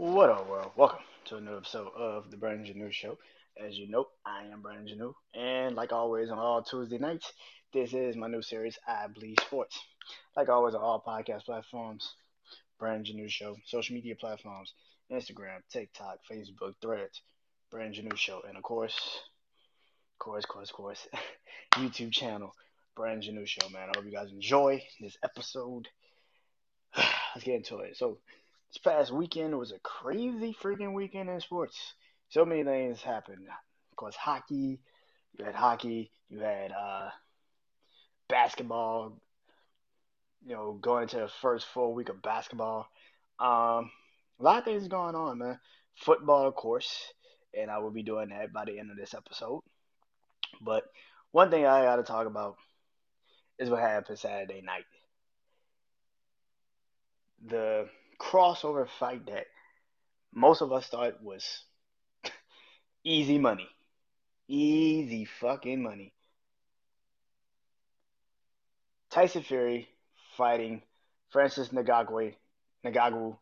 What up, world? Welcome to another episode of the Brandon Janeau Show. As you know, I am Brandon Janeau, and like always on all Tuesday nights, this is my new series, I Bleed Sports. Like always on all podcast platforms, Brandon Janeau Show, social media platforms, Instagram, TikTok, Facebook, Threads, Brandon Janeau Show, and of course, course, course, course, YouTube channel, Brandon Janeau Show. Man, I hope you guys enjoy this episode. Let's get into it. So this past weekend was a crazy freaking weekend in sports. So many things happened. Of course, hockey. You had hockey. You had uh, basketball. You know, going into the first full week of basketball. Um, a lot of things going on, man. Football, of course, and I will be doing that by the end of this episode. But one thing I got to talk about is what happened Saturday night. The crossover fight that most of us thought was easy money. Easy fucking money. Tyson Fury fighting Francis Ngannou, Ngannou,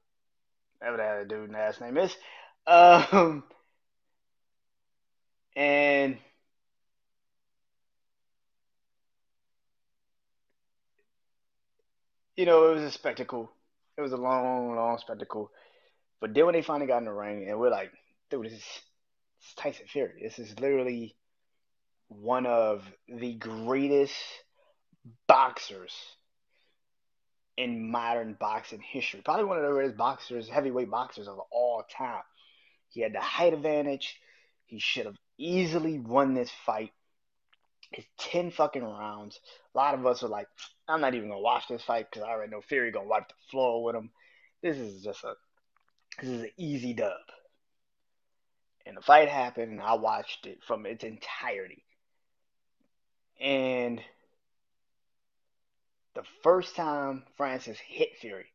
whatever that dude's last name is. Um, and you know, it was a spectacle. It was a long, long spectacle. But then when they finally got in the ring, and we're like, dude, this is, this is Tyson Fury. This is literally one of the greatest boxers in modern boxing history. Probably one of the greatest boxers, heavyweight boxers of all time. He had the height advantage. He should have easily won this fight. It's 10 fucking rounds. A lot of us are like, I'm not even gonna watch this fight because I already know Fury gonna wipe the floor with him. This is just a this is an easy dub. And the fight happened, and I watched it from its entirety. And the first time Francis hit Fury,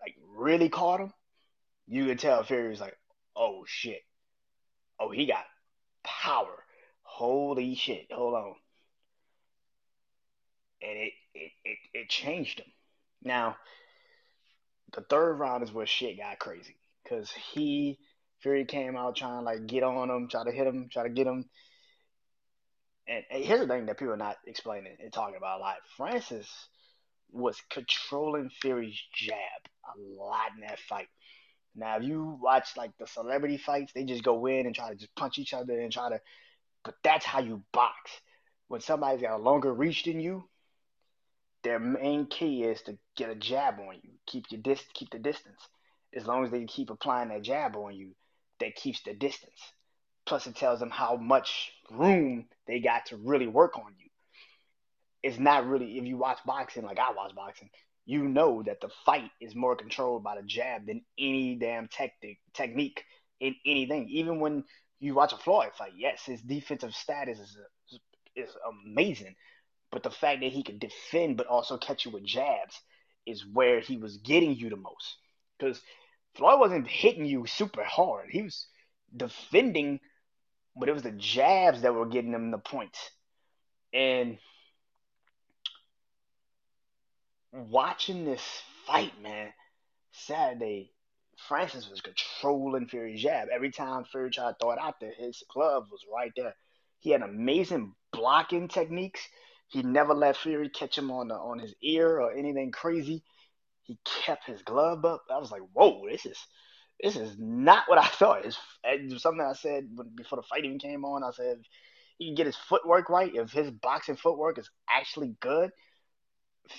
like really caught him, you could tell Fury was like, "Oh shit, oh he got power, holy shit, hold on." And it it, it, it changed him. Now, the third round is where shit got crazy because he Fury came out trying to like get on him, try to hit him, try to get him. And, and here's the thing that people are not explaining and talking about a lot. Francis was controlling Fury's jab a lot in that fight. Now, if you watch like the celebrity fights, they just go in and try to just punch each other and try to. But that's how you box. When somebody's got a longer reach than you, their main key is to get a jab on you, keep your dis- keep the distance. As long as they keep applying that jab on you, that keeps the distance. Plus, it tells them how much room they got to really work on you. It's not really if you watch boxing like I watch boxing, you know that the fight is more controlled by the jab than any damn tactic technique in anything. Even when you watch a Floyd fight, yes, his defensive status is is amazing but the fact that he could defend but also catch you with jabs is where he was getting you the most. Because Floyd wasn't hitting you super hard. He was defending, but it was the jabs that were getting him the points. And watching this fight, man, Saturday, Francis was controlling Fury's jab. Every time Fury tried to throw it out there, his glove was right there. He had amazing blocking techniques he never let Fury catch him on the, on his ear or anything crazy. He kept his glove up. I was like, whoa, this is this is not what I thought. It's, it's something I said before the fight even came on. I said if he can get his footwork right. If his boxing footwork is actually good,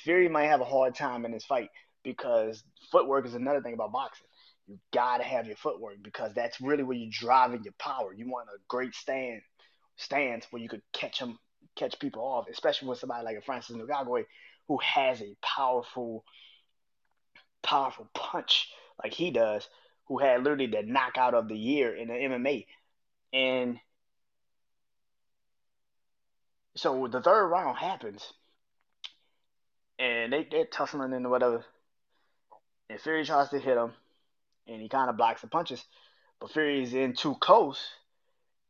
Fury might have a hard time in this fight because footwork is another thing about boxing. You gotta have your footwork because that's really where you're driving your power. You want a great stand stance where you could catch them catch people off, especially with somebody like a Francis Ngannou who has a powerful, powerful punch like he does, who had literally the knockout of the year in the MMA. And so the third round happens, and they, they're tussling and whatever. And Fury tries to hit him, and he kind of blocks the punches. But Fury's in too close,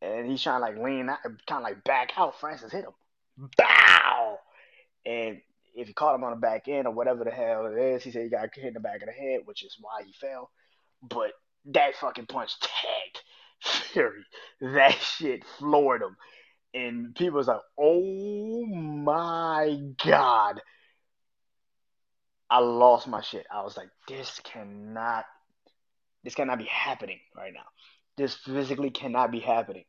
and he's trying to like lean out, kind of like back out. Francis hit him, bow, and if he caught him on the back end or whatever the hell it is, he said he got hit in the back of the head, which is why he fell. But that fucking punch tagged Fury. That shit floored him. And people was like, oh my god. I lost my shit. I was like, this cannot this cannot be happening right now. This physically cannot be happening.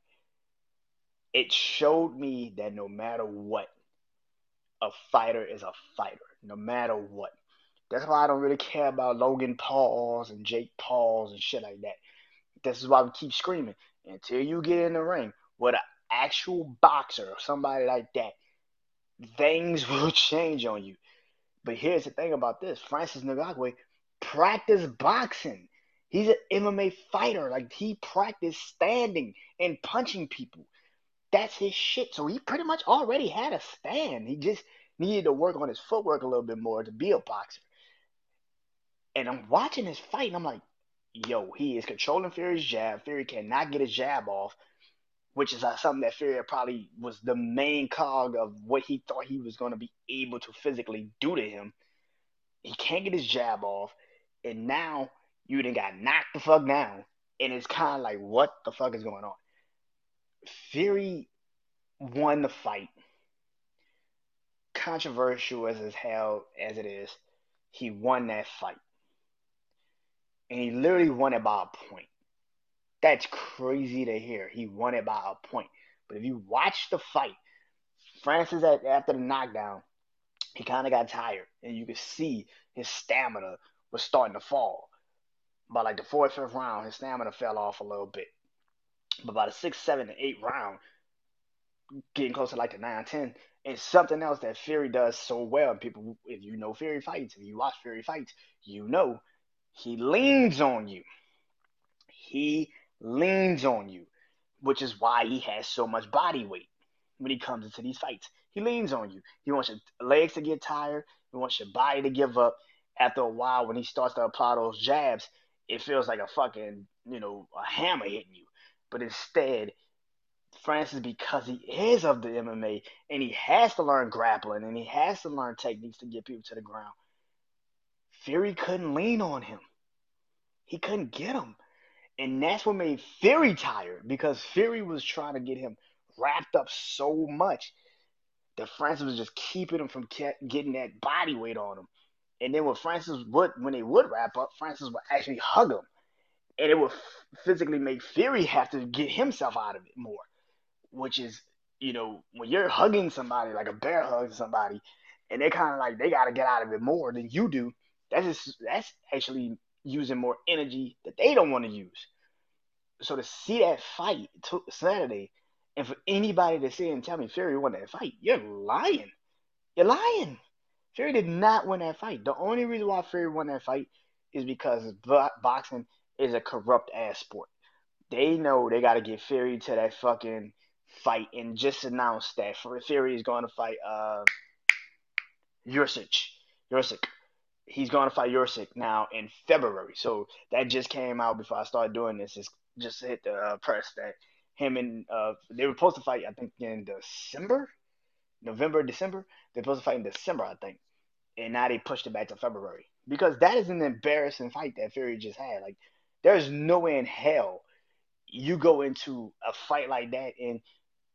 It showed me that no matter what, a fighter is a fighter. No matter what. That's why I don't really care about Logan Pauls and Jake Pauls and shit like that. This is why we keep screaming until you get in the ring with an actual boxer or somebody like that. Things will change on you. But here's the thing about this: Francis Ngannou practiced boxing. He's an MMA fighter. Like he practiced standing and punching people. That's his shit. So he pretty much already had a stand. He just needed to work on his footwork a little bit more to be a boxer. And I'm watching this fight, and I'm like, yo, he is controlling Fury's jab. Fury cannot get his jab off, which is uh, something that Fury probably was the main cog of what he thought he was going to be able to physically do to him. He can't get his jab off, and now you done got knocked the fuck down, and it's kind of like, what the fuck is going on? Fury won the fight. Controversial as is hell as it is, he won that fight and he literally won it by a point. That's crazy to hear. He won it by a point. But if you watch the fight, Francis after the knockdown, he kind of got tired, and you could see his stamina was starting to fall. By like the fourth, fifth round, his stamina fell off a little bit. But by the sixth, seventh, and eighth round, getting close to like the nine, ten, it's something else that Fury does so well. People, if you know Fury fights, if you watch Fury fights, you know he leans on you. He leans on you, which is why he has so much body weight when he comes into these fights. He leans on you. He wants your legs to get tired. He wants your body to give up. After a while, when he starts to apply those jabs, it feels like a fucking, you know, a hammer hitting you. But instead, Francis, because he is of the MMA and he has to learn grappling and he has to learn techniques to get people to the ground, Fury couldn't lean on him. He couldn't get him. And that's what made Fury tired because Fury was trying to get him wrapped up so much that Francis was just keeping him from getting that body weight on him. And then when Francis would, when they would wrap up, Francis would actually hug him, and it would physically make Fury have to get himself out of it more, which is, you know, when you're hugging somebody like a bear hugs somebody, and they kind of like they got to get out of it more than you do. That's just that's actually using more energy that they don't want to use. So to see that fight t- Saturday, and for anybody to say and tell me Fury won that fight, you're lying. You're lying. Fury did not win that fight. The only reason why Fury won that fight is because boxing is a corrupt ass sport. They know they got to get Fury to that fucking fight and just announce that Fury is going to fight uh Usyk. Usyk he's going to fight Usyk now in February. So that just came out before I started doing this. It's just hit the uh, press that him and uh, they were supposed to fight. I think in December, November, December. They're supposed to fight in December, I think, and now they pushed it back to February because that is an embarrassing fight that Fury just had. Like, there's no way in hell you go into a fight like that and.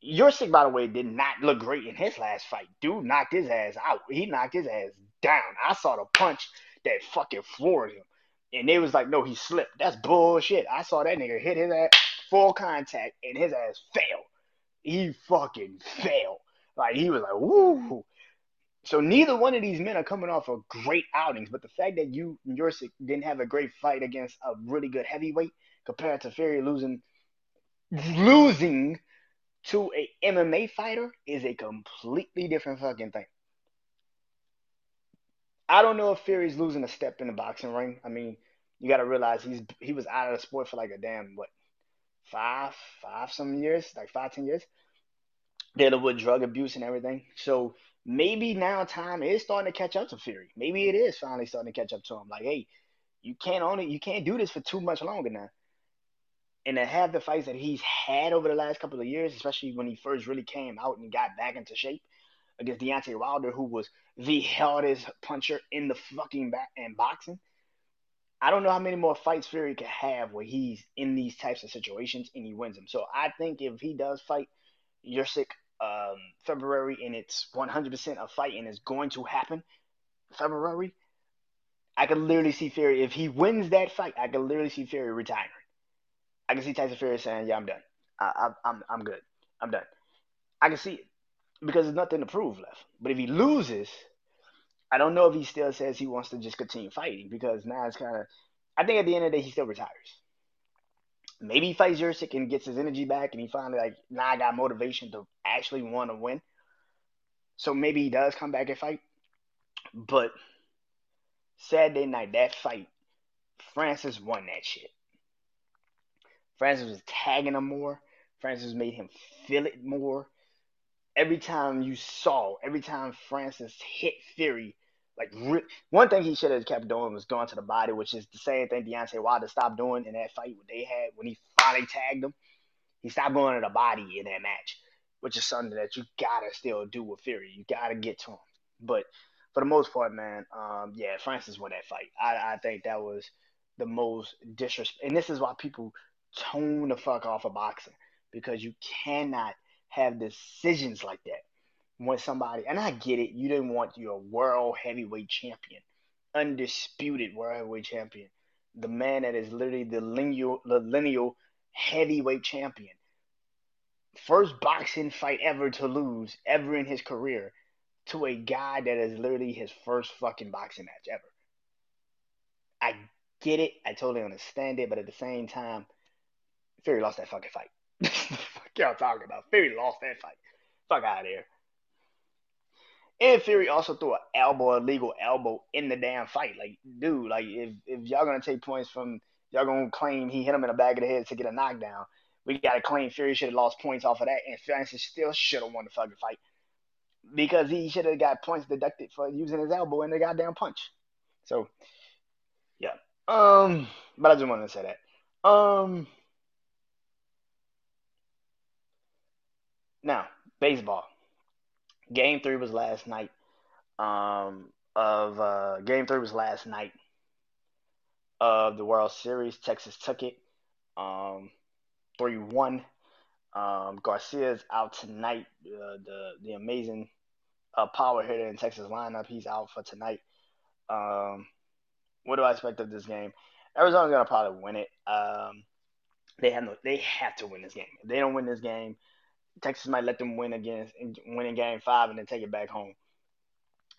Usyk, by the way, did not look great in his last fight. Dude knocked his ass out. He knocked his ass down. I saw the punch that fucking floored him. And they was like, no, he slipped. That's bullshit. I saw that nigga hit his ass full contact and his ass fell. He fucking fell. Like he was like, woo. So neither one of these men are coming off of great outings, but the fact that you Usyk didn't have a great fight against a really good heavyweight compared to Fury losing losing to a MMA fighter is a completely different fucking thing. I don't know if Fury's losing a step in the boxing ring. I mean, you got to realize he's he was out of the sport for like a damn what five five some years, like five ten years, dealing with drug abuse and everything. So maybe now time is starting to catch up to Fury. Maybe it is finally starting to catch up to him. Like, hey, you can't only you can't do this for too much longer now. And to have the fights that he's had over the last couple of years, especially when he first really came out and got back into shape, against Deontay Wilder, who was the hardest puncher in the fucking back in boxing. I don't know how many more fights Fury can have where he's in these types of situations and he wins them. So I think if he does fight Usyk um, February and it's 100% a fight and it's going to happen February, I could literally see Fury if he wins that fight. I could literally see Fury retiring. I can see Tyson Fury saying, "Yeah, I'm done. I, I, I'm I'm good. I'm done." I can see it because there's nothing to prove left. But if he loses, I don't know if he still says he wants to just continue fighting because now it's kind of. I think at the end of the day, he still retires. Maybe he fights Usyk and gets his energy back, and he finally like now I got motivation to actually want to win. So maybe he does come back and fight. But Saturday night, that fight, Francis won that shit. Francis was tagging him more. Francis made him feel it more every time you saw, every time Francis hit Fury, like one thing he should have kept doing was going to the body, which is the same thing Deontay Wilder stopped doing in that fight they had when he finally tagged him. He stopped going to the body in that match, which is something that you gotta still do with Fury. You gotta get to him. But for the most part, man, um, yeah, Francis won that fight. I, I think that was the most disrespect, and this is why people tone the fuck off of boxing because you cannot have decisions like that when somebody, and I get it, you didn't want your world heavyweight champion, undisputed world heavyweight champion, the man that is literally the lineal, the lineal heavyweight champion. First boxing fight ever to lose ever in his career to a guy that is literally his first fucking boxing match ever. I get it. I totally understand it, but at the same time, Fury lost that fucking fight. fuck y'all talking about? Fury lost that fight. Fuck out of here. And Fury also threw an elbow, a legal elbow in the damn fight. Like, dude, like if if y'all gonna take points from y'all gonna claim he hit him in the back of the head to get a knockdown, we gotta claim Fury should have lost points off of that, and Francis still should have won the fucking fight because he should have got points deducted for using his elbow in the goddamn punch. So, yeah. Um, but I just wanted to say that. Um, now baseball. Game three was last night. Um, of uh, game three was last night of the World Series. Texas took it. Um, three one. Um, Garcia's out tonight. Uh, the the amazing uh, power hitter in Texas lineup. He's out for tonight. Um, what do I expect of this game? Arizona's gonna probably win it. Um, they have no, they have to win this game. If they don't win this game, Texas might let them win against win in game five and then take it back home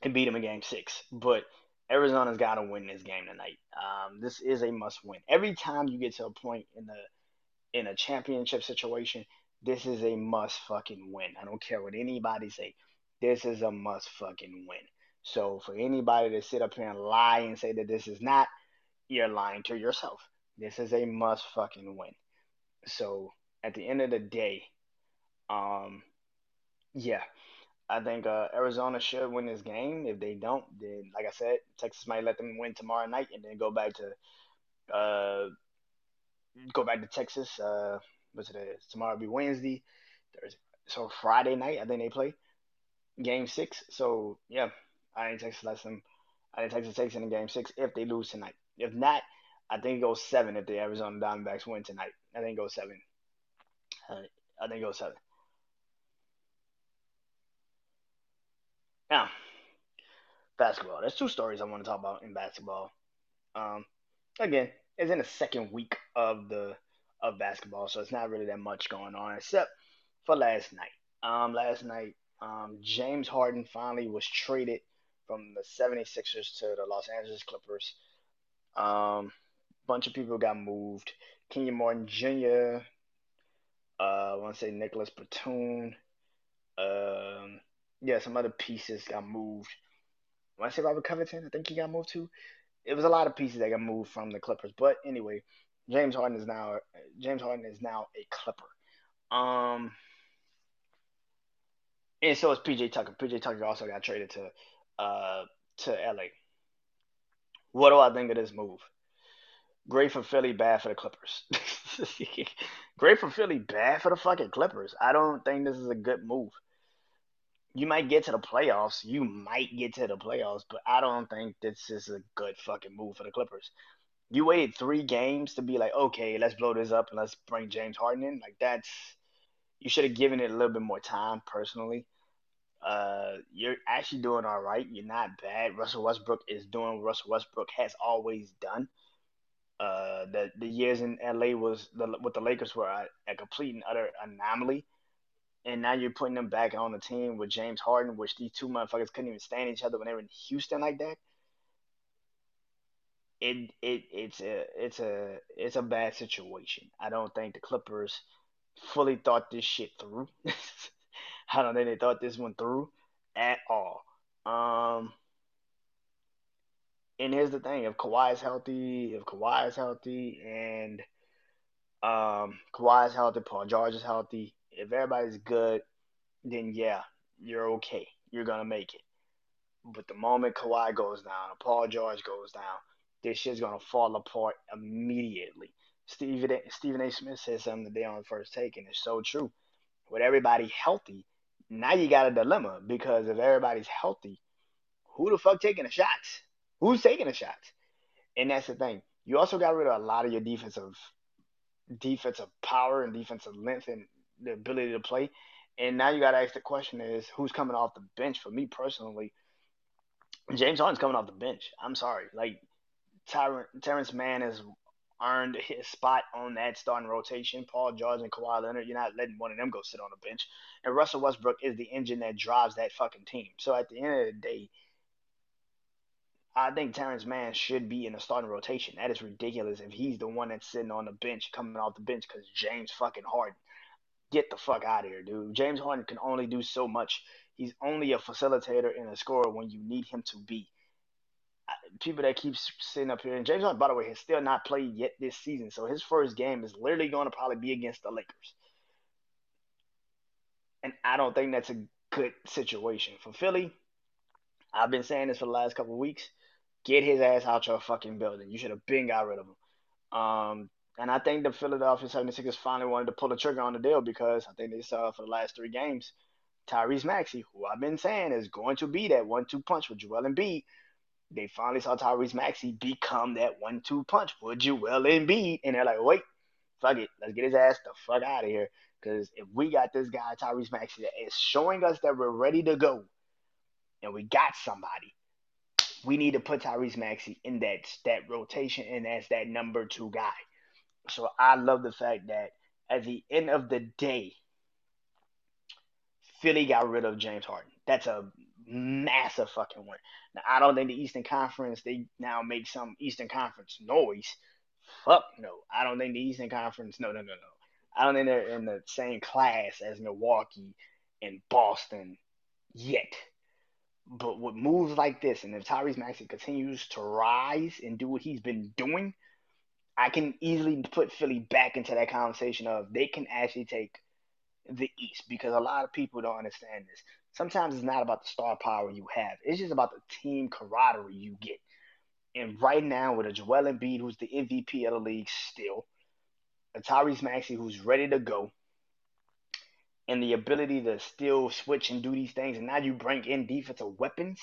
and beat them in game six. But Arizona's got to win this game tonight. Um, this is a must win. Every time you get to a point in the in a championship situation, this is a must fucking win. I don't care what anybody say. This is a must fucking win. So for anybody to sit up here and lie and say that this is not, you're lying to yourself. This is a must fucking win. So at the end of the day, um, yeah, I think uh, Arizona should win this game. If they don't, then like I said, Texas might let them win tomorrow night and then go back to uh, go back to Texas. Uh, what's it? Tomorrow will be Wednesday. Thursday. So Friday night, I think they play game six. So yeah, I think Texas lets them. I think Texas takes it in game six if they lose tonight. If not, I think it goes seven if the Arizona Diamondbacks win tonight. I think it goes seven. Uh, I think it goes seven. Now, basketball. There's two stories I want to talk about in basketball. Um, again, it's in the second week of the of basketball, so it's not really that much going on except for last night. Um, last night, um, James Harden finally was traded from the 76ers to the Los Angeles Clippers. Um, bunch of people got moved. Kenyon Martin Jr. Uh, I want to say Nicolas Batum. Um, yeah, some other pieces got moved. When I say Robert Covington, I think he got moved too. It was a lot of pieces that got moved from the Clippers. But anyway, James Harden is now James Harden is now a Clipper. Um, and so is PJ Tucker. PJ Tucker also got traded to uh to LA. What do I think of this move? Great for Philly, bad for the Clippers. Great for Philly, bad for the fucking Clippers. I don't think this is a good move you might get to the playoffs. You might get to the playoffs, but I don't think this is a good fucking move for the Clippers. You waited three games to be like, okay, let's blow this up and let's bring James Harden in. Like that's you should have given it a little bit more time. Personally, uh, you're actually doing all right. You're not bad. Russell Westbrook is doing what Russell Westbrook has always done. Uh, the the years in LA was the with the Lakers were a, a complete and utter anomaly, and now you're putting them back on the team with James Harden, which these two motherfuckers couldn't even stand each other when they were in Houston like that. It it it's a it's a it's a bad situation. I don't think the Clippers fully thought this shit through. I don't think they thought this one through at all. Um, and here's the thing: if Kawhi is healthy, if Kawhi is healthy, and um, Kawhi is healthy, Paul George is healthy, if everybody's good, then yeah, you're okay. You're gonna make it. But the moment Kawhi goes down, Paul George goes down, this shit's gonna fall apart immediately. Stephen A, Stephen A. Smith said something today on First Take, and it's so true. With everybody healthy, now you got a dilemma because if everybody's healthy, who the fuck taking the shots? Who's taking the shots? And that's the thing. You also got rid of a lot of your defensive defensive power and defensive length and the ability to play. And now you got to ask the question: Is who's coming off the bench? For me personally, James Harden's coming off the bench. I'm sorry, like Tyron, Terance Mann has earned his spot on that starting rotation. Paul George and Kawhi Leonard, you're not letting one of them go sit on the bench. And Russell Westbrook is the engine that drives that fucking team. So at the end of the day, I think Terance Mann should be in the starting rotation. That is ridiculous if he's the one that's sitting on the bench, coming off the bench because James fucking Harden. Get the fuck out of here, dude. James Harden can only do so much. He's only a facilitator and a scorer when you need him to be. People that keep sitting up here, and James Harden, by the way, has still not played yet this season. So his first game is literally going to probably be against the Lakers. And I don't think that's a good situation for Philly. I've been saying this for the last couple weeks. Get his ass out your fucking building. You should have been got rid of him. Um, and I think the Philadelphia 76ers finally wanted to pull the trigger on the deal because I think they saw for the last three games Tyrese Maxey, who I've been saying is going to be that one-two punch with Joel Embiid. They finally saw Tyrese Maxey become that one-two punch with Joel Embiid, and they're like, wait, fuck it, let's get his ass the fuck out of here. Because if we got this guy Tyrese Maxey that is showing us that we're ready to go, and we got somebody, we need to put Tyrese Maxey in that that rotation and as that number two guy. So I love the fact that at the end of the day, Philly got rid of James Harden. That's a massive fucking win. Now I don't think the Eastern Conference they now make some Eastern Conference noise. Fuck no. I don't think the Eastern Conference no no no no. I don't think they're in the same class as Milwaukee and Boston yet. But with moves like this, and if Tyrese Maxey continues to rise and do what he's been doing, I can easily put Philly back into that conversation of they can actually take the East because a lot of people don't understand this. Sometimes it's not about the star power you have; it's just about the team camaraderie you get. And right now, with a Joel Embiid who's the MVP of the league still, a Tyrese Maxey who's ready to go, and the ability to still switch and do these things. And now you bring in defensive weapons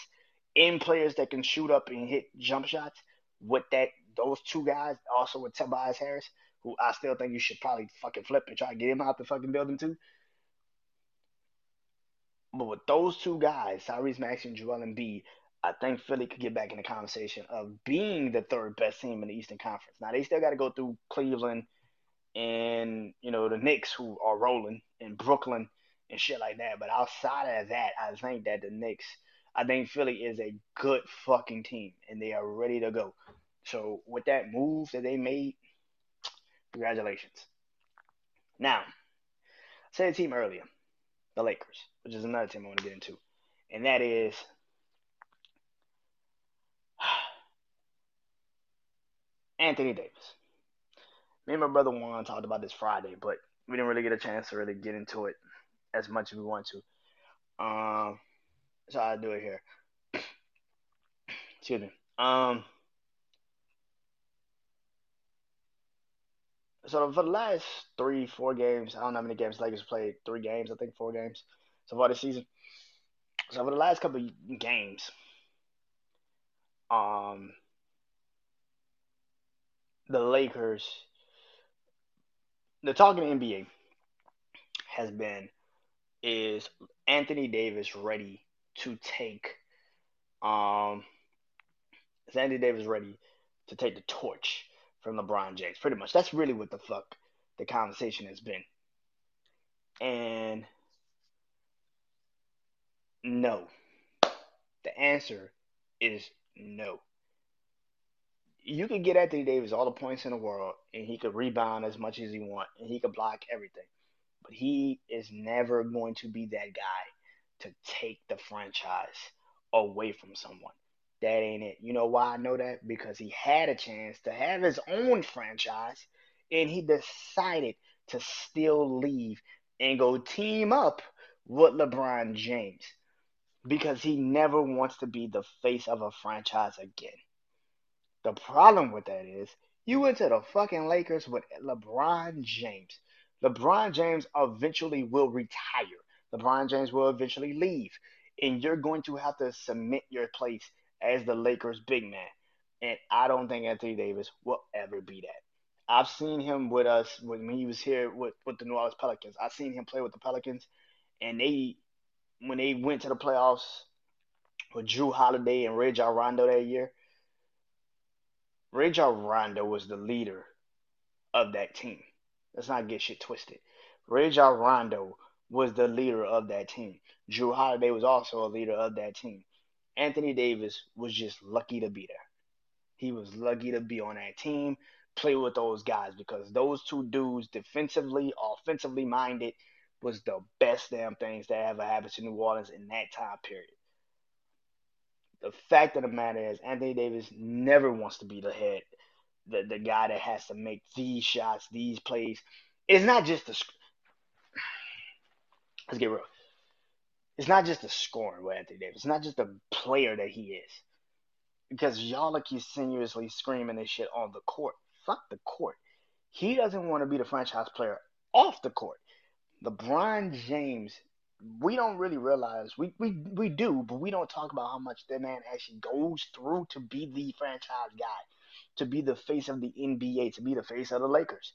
in players that can shoot up and hit jump shots with that those two guys, also with Tobias Harris, who I still think you should probably fucking flip and try to get him out the fucking building too. But with those two guys, Tyrese Maxey and Joel Embiid, I think Philly could get back in the conversation of being the third best team in the Eastern Conference. Now they still got to go through Cleveland and you know the Knicks who are rolling in Brooklyn and shit like that. But outside of that, I think that the Knicks, I think Philly is a good fucking team and they are ready to go. So with that move that they made, congratulations. Now, I said a team earlier, the Lakers, which is another team I want to get into, and that is Anthony Davis me and my brother Juan talked about this Friday, but we didn't really get a chance to really get into it as much as we want to. Um, so I'll do it here. Excuse me. Um, so for the last three, four games, I don't know how many games Lakers played. Three games, I think, four games so far this season. So for the last couple of games, um, the Lakers, the talking NBA has been is Anthony Davis ready to take um is Anthony Davis ready to take the torch from LeBron James? Pretty much. That's really what the fuck the conversation has been. And no. The answer is no. You could get Anthony Davis all the points in the world and he could rebound as much as he want and he could block everything. But he is never going to be that guy to take the franchise away from someone. That ain't it. You know why I know that? Because he had a chance to have his own franchise and he decided to still leave and go team up with LeBron James because he never wants to be the face of a franchise again. The problem with that is you went to the fucking Lakers with LeBron James. LeBron James eventually will retire. LeBron James will eventually leave. And you're going to have to submit your place as the Lakers big man. And I don't think Anthony Davis will ever be that. I've seen him with us when he was here with, with the New Orleans Pelicans. I've seen him play with the Pelicans, and they when they went to the playoffs with Jrue Holiday and Rajon Rondo that year. Rajon Rondo was the leader of that team. Let's not get shit twisted. Rajon Rondo was the leader of that team. Jrue Holiday was also a leader of that team. Anthony Davis was just lucky to be there. He was lucky to be on that team, play with those guys because those two dudes, defensively, offensively minded, was the best damn things that ever happened to New Orleans in that time period. The fact of the matter is, Anthony Davis never wants to be the head, the, the guy that has to make these shots, these plays. It's not just the. Let's get real. It's not just the scoring with Anthony Davis. It's not just the player that he is. Because y'all are continuously screaming this shit on the court. Fuck the court. He doesn't want to be the franchise player off the court. LeBron James, we don't really realize we, we we do, but we don't talk about how much that man actually goes through to be the franchise guy, to be the face of the NBA, to be the face of the Lakers.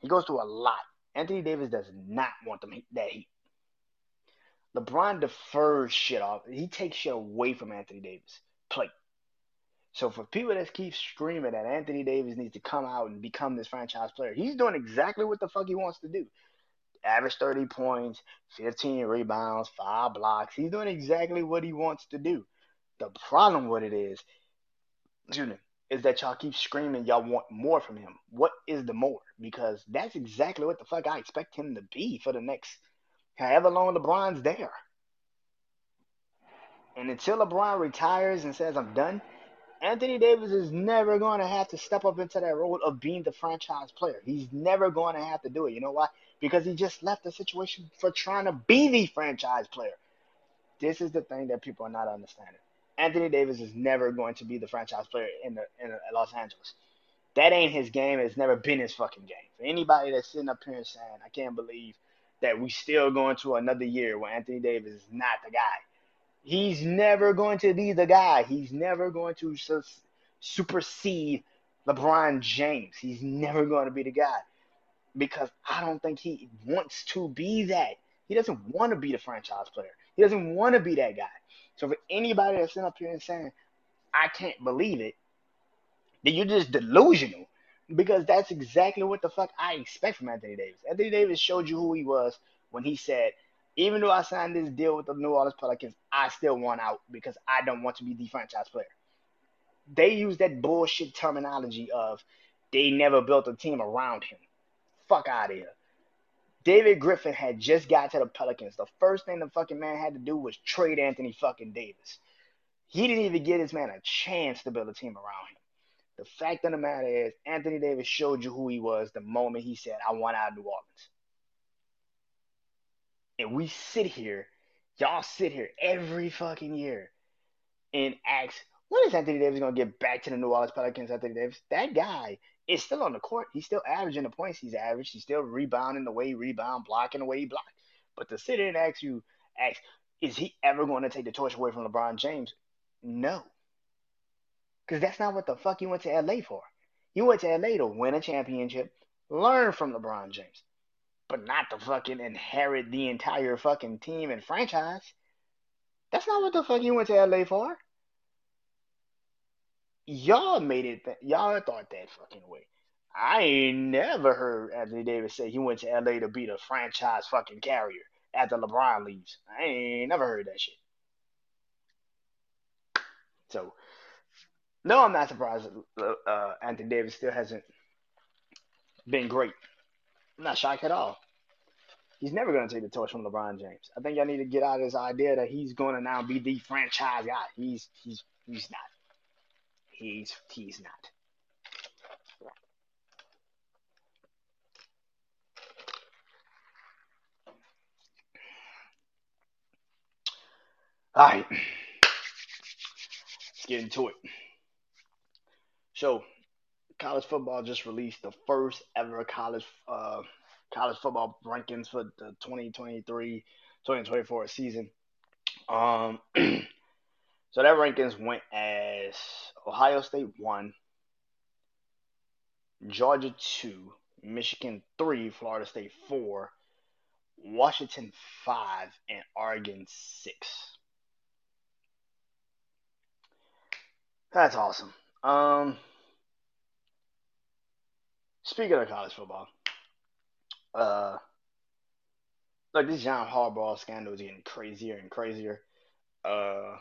He goes through a lot. Anthony Davis does not want them that heat. LeBron defers shit off. He takes shit away from Anthony Davis. Play. So for people that keep screaming that Anthony Davis needs to come out and become this franchise player, he's doing exactly what the fuck he wants to do average 30 points, 15 rebounds, five blocks. He's doing exactly what he wants to do. The problem with it is, excuse me, is that y'all keep screaming y'all want more from him. What is the more? Because that's exactly what the fuck I expect him to be for the next however long LeBron's there. And until LeBron retires and says I'm done, Anthony Davis is never going to have to step up into that role of being the franchise player. He's never going to have to do it. You know why? Because he just left the situation for trying to be the franchise player. This is the thing that people are not understanding. Anthony Davis is never going to be the franchise player in the in Los Angeles. That ain't his game. It's never been his fucking game. For anybody that's sitting up here and saying, I can't believe that we still going to another year where Anthony Davis is not the guy. He's never going to be the guy. He's never going to su- supersede LeBron James. He's never going to be the guy because I don't think he wants to be that. He doesn't want to be the franchise player. He doesn't want to be that guy. So for anybody that's sitting up here and saying, I can't believe it, then you're just delusional. Because that's exactly what the fuck I expect from Anthony Davis. Anthony Davis showed you who he was when he said, even though I signed this deal with the New Orleans Pelicans, I still want out because I don't want to be the franchise player. They use that bullshit terminology of they never built a team around him. Fuck out of here. David Griffin had just got to the Pelicans. The first thing the fucking man had to do was trade Anthony fucking Davis. He didn't even give his man a chance to build a team around him. The fact of the matter is, Anthony Davis showed you who he was the moment he said, I want out of New Orleans and we sit here, y'all sit here every fucking year and ask, when is Anthony Davis gonna get back to the New Orleans Pelicans? Anthony Davis, that guy is still on the court. He's still averaging the points he's averaged. He's still rebounding the way he rebound, blocking the way he block. But to sit here and ask you, ask, is he ever going to take the torch away from LeBron James? No. Because that's not what the fuck you went to LA for. You went to LA to win a championship, learn from LeBron James, but not to fucking inherit the entire fucking team and franchise. That's not what the fuck you went to LA for. Y'all made it. Th- y'all thought that fucking way. I ain't never heard Anthony Davis say he went to LA to be the franchise fucking carrier after LeBron leaves. I ain't never heard that shit. So, no, I'm not surprised uh, Anthony Davis still hasn't been great. I'm not shocked at all. He's never going to take the torch from LeBron James. I think y'all need to get out of this idea that he's going to now be the franchise guy. He's he's he's not. He's he's not. All right, let's get into it. So, college football just released the first ever college uh, college football rankings for the 2023-2024 season. Um, so that rankings went as Ohio State one, Georgia two, Michigan three, Florida State four, Washington five, and Oregon six. That's awesome. Um, speaking of college football, uh, look, this John Harbaugh scandal is getting crazier and crazier. Uh,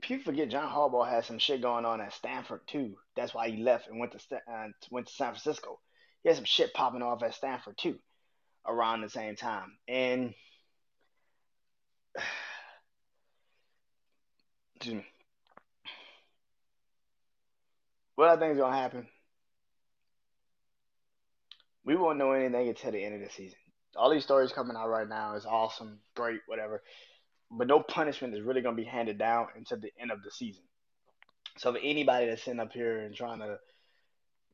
people forget John Harbaugh had some shit going on at Stanford too. That's why he left and went to uh, went to San Francisco. He had some shit popping off at Stanford too, around the same time. And what I think is gonna happen? We won't know anything until the end of the season. All these stories coming out right now is awesome, great, whatever. But no punishment is really gonna be handed down until the end of the season. So if anybody that's sitting up here and trying to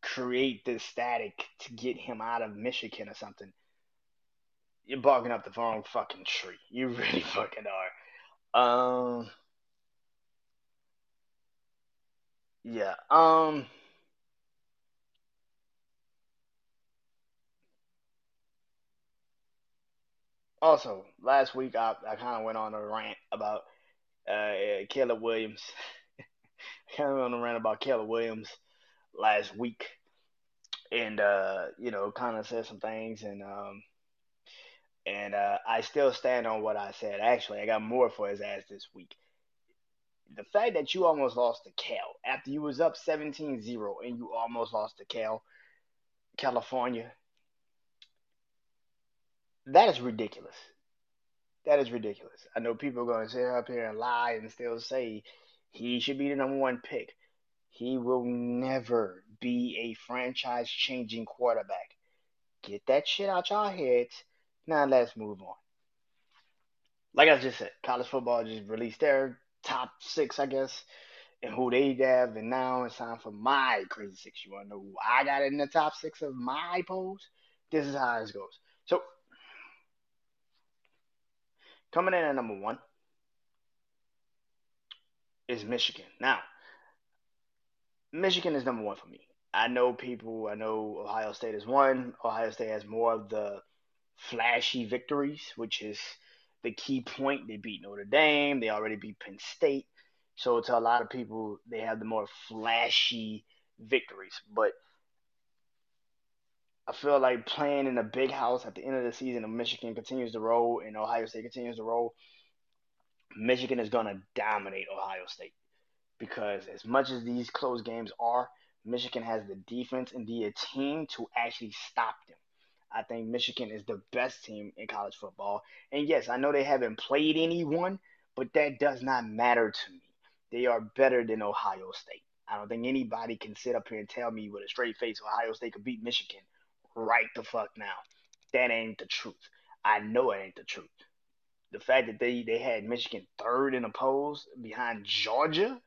create this static to get him out of Michigan or something, you're barking up the wrong fucking tree. You really fucking are. Um Yeah. Um. Also, last week I, I kind of went on a rant about uh, Caleb Williams. kind of went on a rant about Caleb Williams last week, and uh, you know, kind of said some things, and um, and uh, I still stand on what I said. Actually, I got more for his ass this week the fact that you almost lost to Cal after you was up 17-0 and you almost lost to Cal, California, that is ridiculous. That is ridiculous. I know people are going to sit up here and lie and still say he should be the number one pick. He will never be a franchise changing quarterback. Get that shit out your heads. Now let's move on. Like I just said, college football just released their top six, I guess, and who they have. And now it's time for my crazy six. You want to know who I got in the top six of my polls? This is how it goes. So, coming in at number one is Michigan. Now, Michigan is number one for me. I know people, I know Ohio State is one. Ohio State has more of the flashy victories, which is the key point. They beat Notre Dame. They already beat Penn State. So to a lot of people, they have the more flashy victories. But I feel like playing in a big house at the end of the season, if Michigan continues to roll and Ohio State continues to roll, Michigan is going to dominate Ohio State. Because as much as these close games are, Michigan has the defense and the team to actually stop them. I think Michigan is the best team in college football. And yes, I know they haven't played anyone, but that does not matter to me. They are better than Ohio State. I don't think anybody can sit up here and tell me with a straight face Ohio State could beat Michigan right the fuck now. That ain't the truth. I know it ain't the truth. The fact that they, they had Michigan third in the polls behind Georgia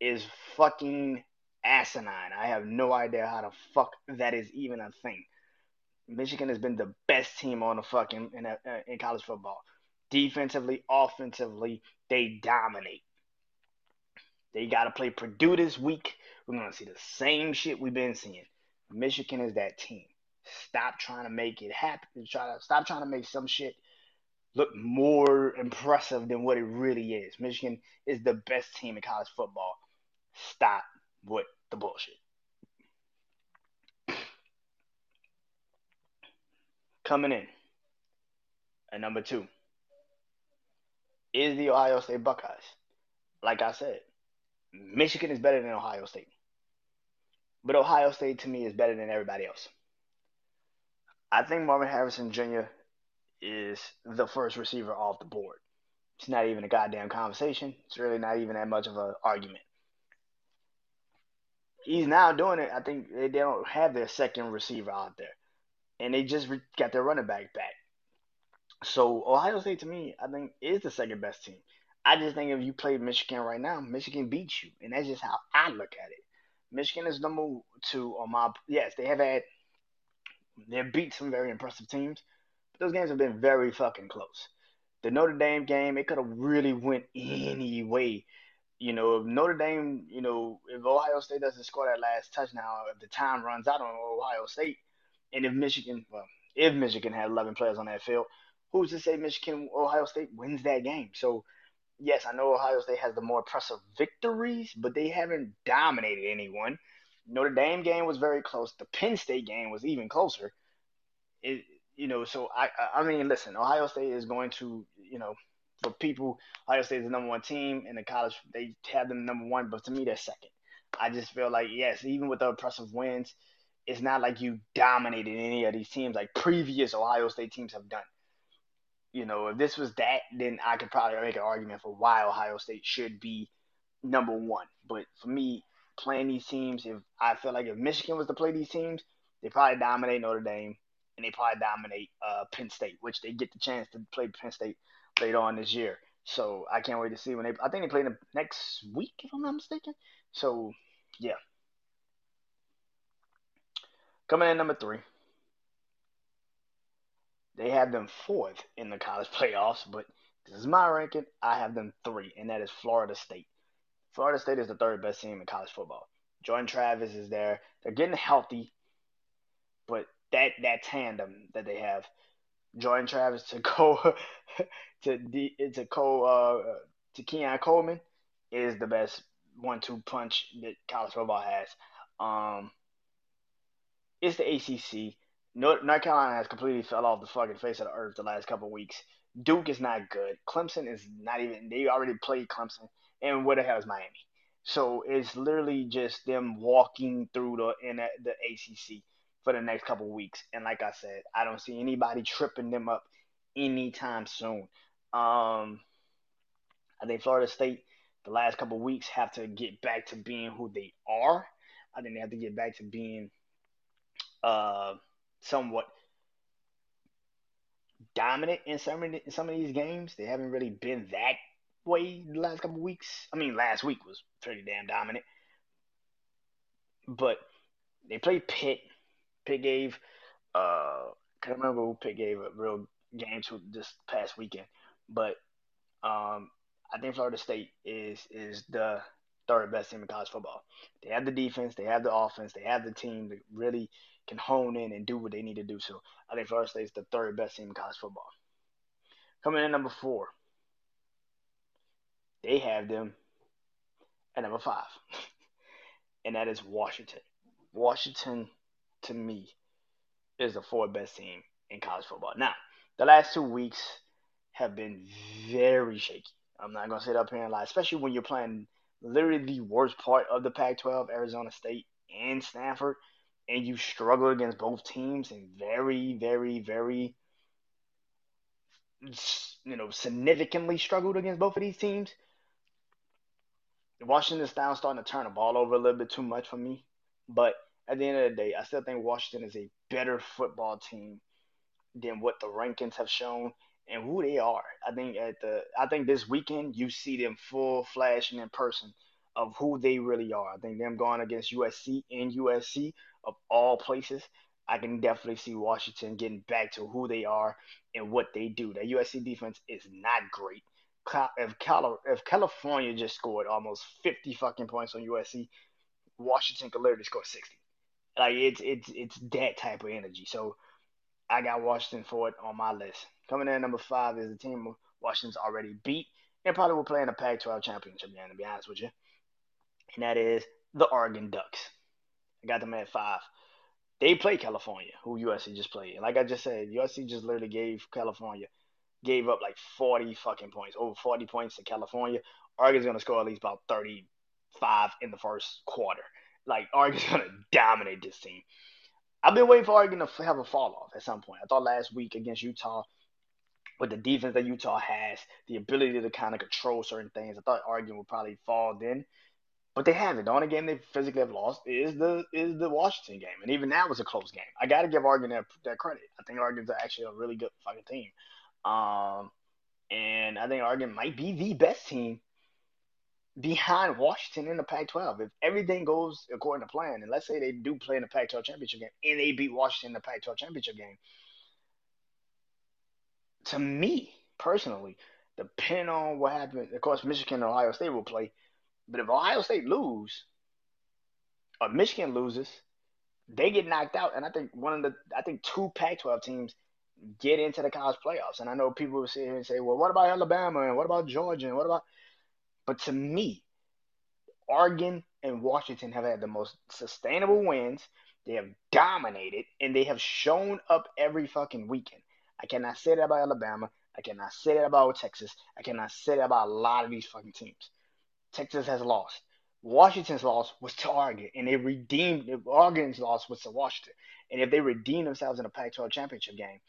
is fucking asinine. I have no idea how the fuck that is even a thing. Michigan has been the best team on the fucking in, uh, in college football. Defensively, offensively, they dominate. They got to play Purdue this week. We're going to see the same shit we've been seeing. Michigan is that team. Stop trying to make it happen. Try to stop trying to make some shit look more impressive than what it really is. Michigan is the best team in college football. Stop with the bullshit. Coming in at number two is the Ohio State Buckeyes. Like I said, Michigan is better than Ohio State. But Ohio State to me is better than everybody else. I think Marvin Harrison Jr. is the first receiver off the board. It's not even a goddamn conversation. It's really not even that much of an argument. He's now doing it. I think they don't have their second receiver out there. And they just got their running back back. So Ohio State to me, I think, is the second best team. I just think if you play Michigan right now, Michigan beats you, and that's just how I look at it. Michigan is number two on my. Yes, they have had. They've beat some very impressive teams, but those games have been very fucking close. The Notre Dame game, it could have really went any way. You know, if Notre Dame, you know, if Ohio State doesn't score that last touchdown, if the time runs out on Ohio State, and if Michigan, well, if Michigan had 11 players on that field, who's to say Michigan, Ohio State wins that game? So yes, I know Ohio State has the more impressive victories, but they haven't dominated anyone. Notre Dame game was very close. The Penn State game was even closer. It, you know, so I, I mean, listen, Ohio State is going to, you know, for people, Ohio State is the number one team in the college. They have them number one, but to me, they're second. I just feel like yes, even with the impressive wins, it's not like you dominated any of these teams like previous Ohio State teams have done you know, if this was that, then I could probably make an argument for why Ohio State should be number one. But for me, playing these teams, if I feel like if Michigan was to play these teams, they probably dominate Notre Dame and they probably dominate uh, Penn State, which they get the chance to play Penn State later on this year. So I can't wait to see when they. I think they play them next week, if I'm not mistaken. So yeah. Coming in number three, they have them fourth in the college playoffs, but this is my ranking. I have them three, and that is Florida State. Florida State is the third best team in college football. Jordan Travis is there. They're getting healthy, but that that tandem that they have, Jordan Travis to go to D, to co uh, to Keon Coleman is the best one-two punch that college football has. Um, it's the ACC. North, Carolina has completely fell off the fucking face of the earth the last couple weeks. Duke is not good. Clemson is not even. They already played Clemson, and where the hell is Miami? So it's literally just them walking through the in the, the ACC for the next couple weeks. And like I said, I don't see anybody tripping them up anytime soon. Um, I think Florida State the last couple weeks have to get back to being who they are. I think they have to get back to being uh somewhat dominant in some of, some of these games. They haven't really been that way the last couple weeks. I mean, last week was pretty damn dominant. But they played Pitt. Pitt gave, uh, I can't remember who Pitt gave a real game to this past weekend. But um, I think Florida State is is the third best team in college football. They have the defense, they have the offense, they have the team to really can hone in and do what they need to do. So I think Florida State is the third best team in college football. Coming in number four, they have them at number five, and that is Washington. Washington, to me, is the fourth best team in college football. Now, the last two weeks have been very shaky. I'm not gonna sit up here and lie, especially when you're playing literally the worst part of the Pac-12, Arizona State and Stanford and you struggle against both teams and very, very, very, you know, significantly struggled against both of these teams. Washington's now starting to turn the ball over a little bit too much for me. But at the end of the day, I still think Washington is a better football team than what the rankings have shown and who they are. I think at the I think this weekend you see them full flashing in person of who they really are. I think them going against USC and USC of all places, I can definitely see Washington getting back to who they are and what they do. That USC defense is not great. if Cal if California just scored almost fifty fucking points on USC, Washington could literally score sixty. Like it's it's it's that type of energy. So I got Washington for it on my list. Coming in number five is the team Washington's already beat and probably will play in the Pac-12 championship game. To be honest with you, and that is the Oregon Ducks. I got them at five. They play California, who USC just played. Like I just said, USC just literally gave California, gave up like 40 fucking points, over 40 points to California. Oregon's to score at least about 35 in the first quarter. Like, Oregon's to dominate this team. I've been waiting for Oregon to have a fall off at some point. I thought last week against Utah, with the defense that Utah has, the ability to kind of control certain things, I thought Oregon would probably fall then. But they haven't. The only game they physically have lost is the is the Washington game, and even that was a close game. I got to give Oregon that, that credit. I think Oregon's actually a really good fucking team, um, and I think Oregon might be the best team behind Washington in the Pac-12. If everything goes according to plan, and let's say they do play in the Pac-12 championship game and they beat Washington in the Pac-12 championship game, to me personally, depending on what happens, of course, Michigan and Ohio State will play but if Ohio State lose, or Michigan loses, they get knocked out. And I think one of the, I think two Pac-12 teams get into the college playoffs. And I know people will sit here and say, well, what about Alabama and what about Georgia and what about? But to me, Oregon and Washington have had the most sustainable wins. They have dominated and they have shown up every fucking weekend. I cannot say that about Alabama. I cannot say that about Texas. I cannot say that about a lot of these fucking teams. Texas has lost. Washington's loss was to Oregon, and they redeemed Oregon's loss was to Washington. And if they redeem themselves in a Pac-12 championship game,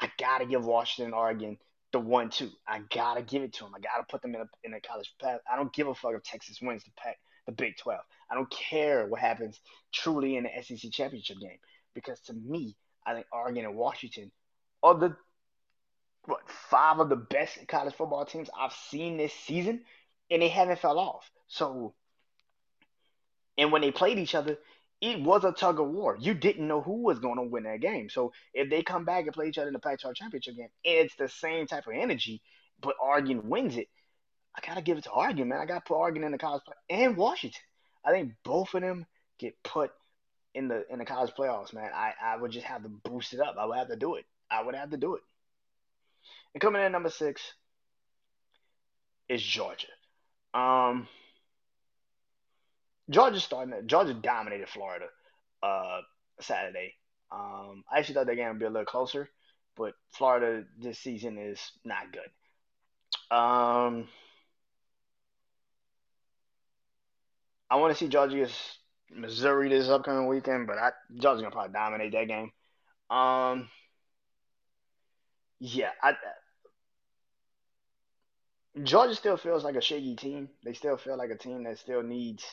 I gotta give Washington and Oregon the one-two. I gotta give it to them. I gotta put them in a in a college path. I don't give a fuck if Texas wins the Pac, the Big 12. I don't care what happens truly in the SEC championship game because to me, I think Oregon and Washington are the what five of the best college football teams I've seen this season and they haven't fell off. So, and when they played each other, it was a tug of war. You didn't know who was going to win that game. So if they come back and play each other in the Pac-12 championship game, it's the same type of energy, but Oregon wins it, I gotta give it to Oregon, man. I gotta put Oregon in the college play- and Washington. I think both of them get put in the in the college playoffs, man. I, I would just have to boost it up. I would have to do it. I would have to do it. And coming in number six is Georgia. Um, Georgia starting. Georgia dominated Florida uh, Saturday. Um, I actually thought that game would be a little closer, but Florida this season is not good. Um, I want to see Georgia Missouri this upcoming weekend, but I, Georgia's gonna probably dominate that game. Um, yeah, I Georgia still feels like a shaky team. They still feel like a team that still needs,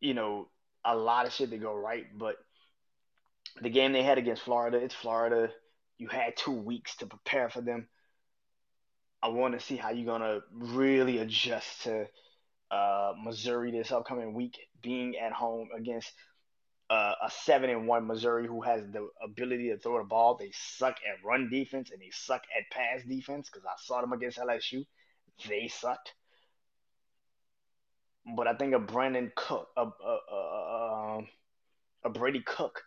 you know, a lot of shit to go right. But the game they had against Florida, it's Florida. You had two weeks to prepare for them. I want to see how you're gonna really adjust to uh, Missouri this upcoming week, being at home against uh, a seven and one Missouri who has the ability to throw the ball. They suck at run defense and they suck at pass defense because I saw them against LSU. They sucked. But I think a Brandon Cook, a, a, a, a Brady Cook,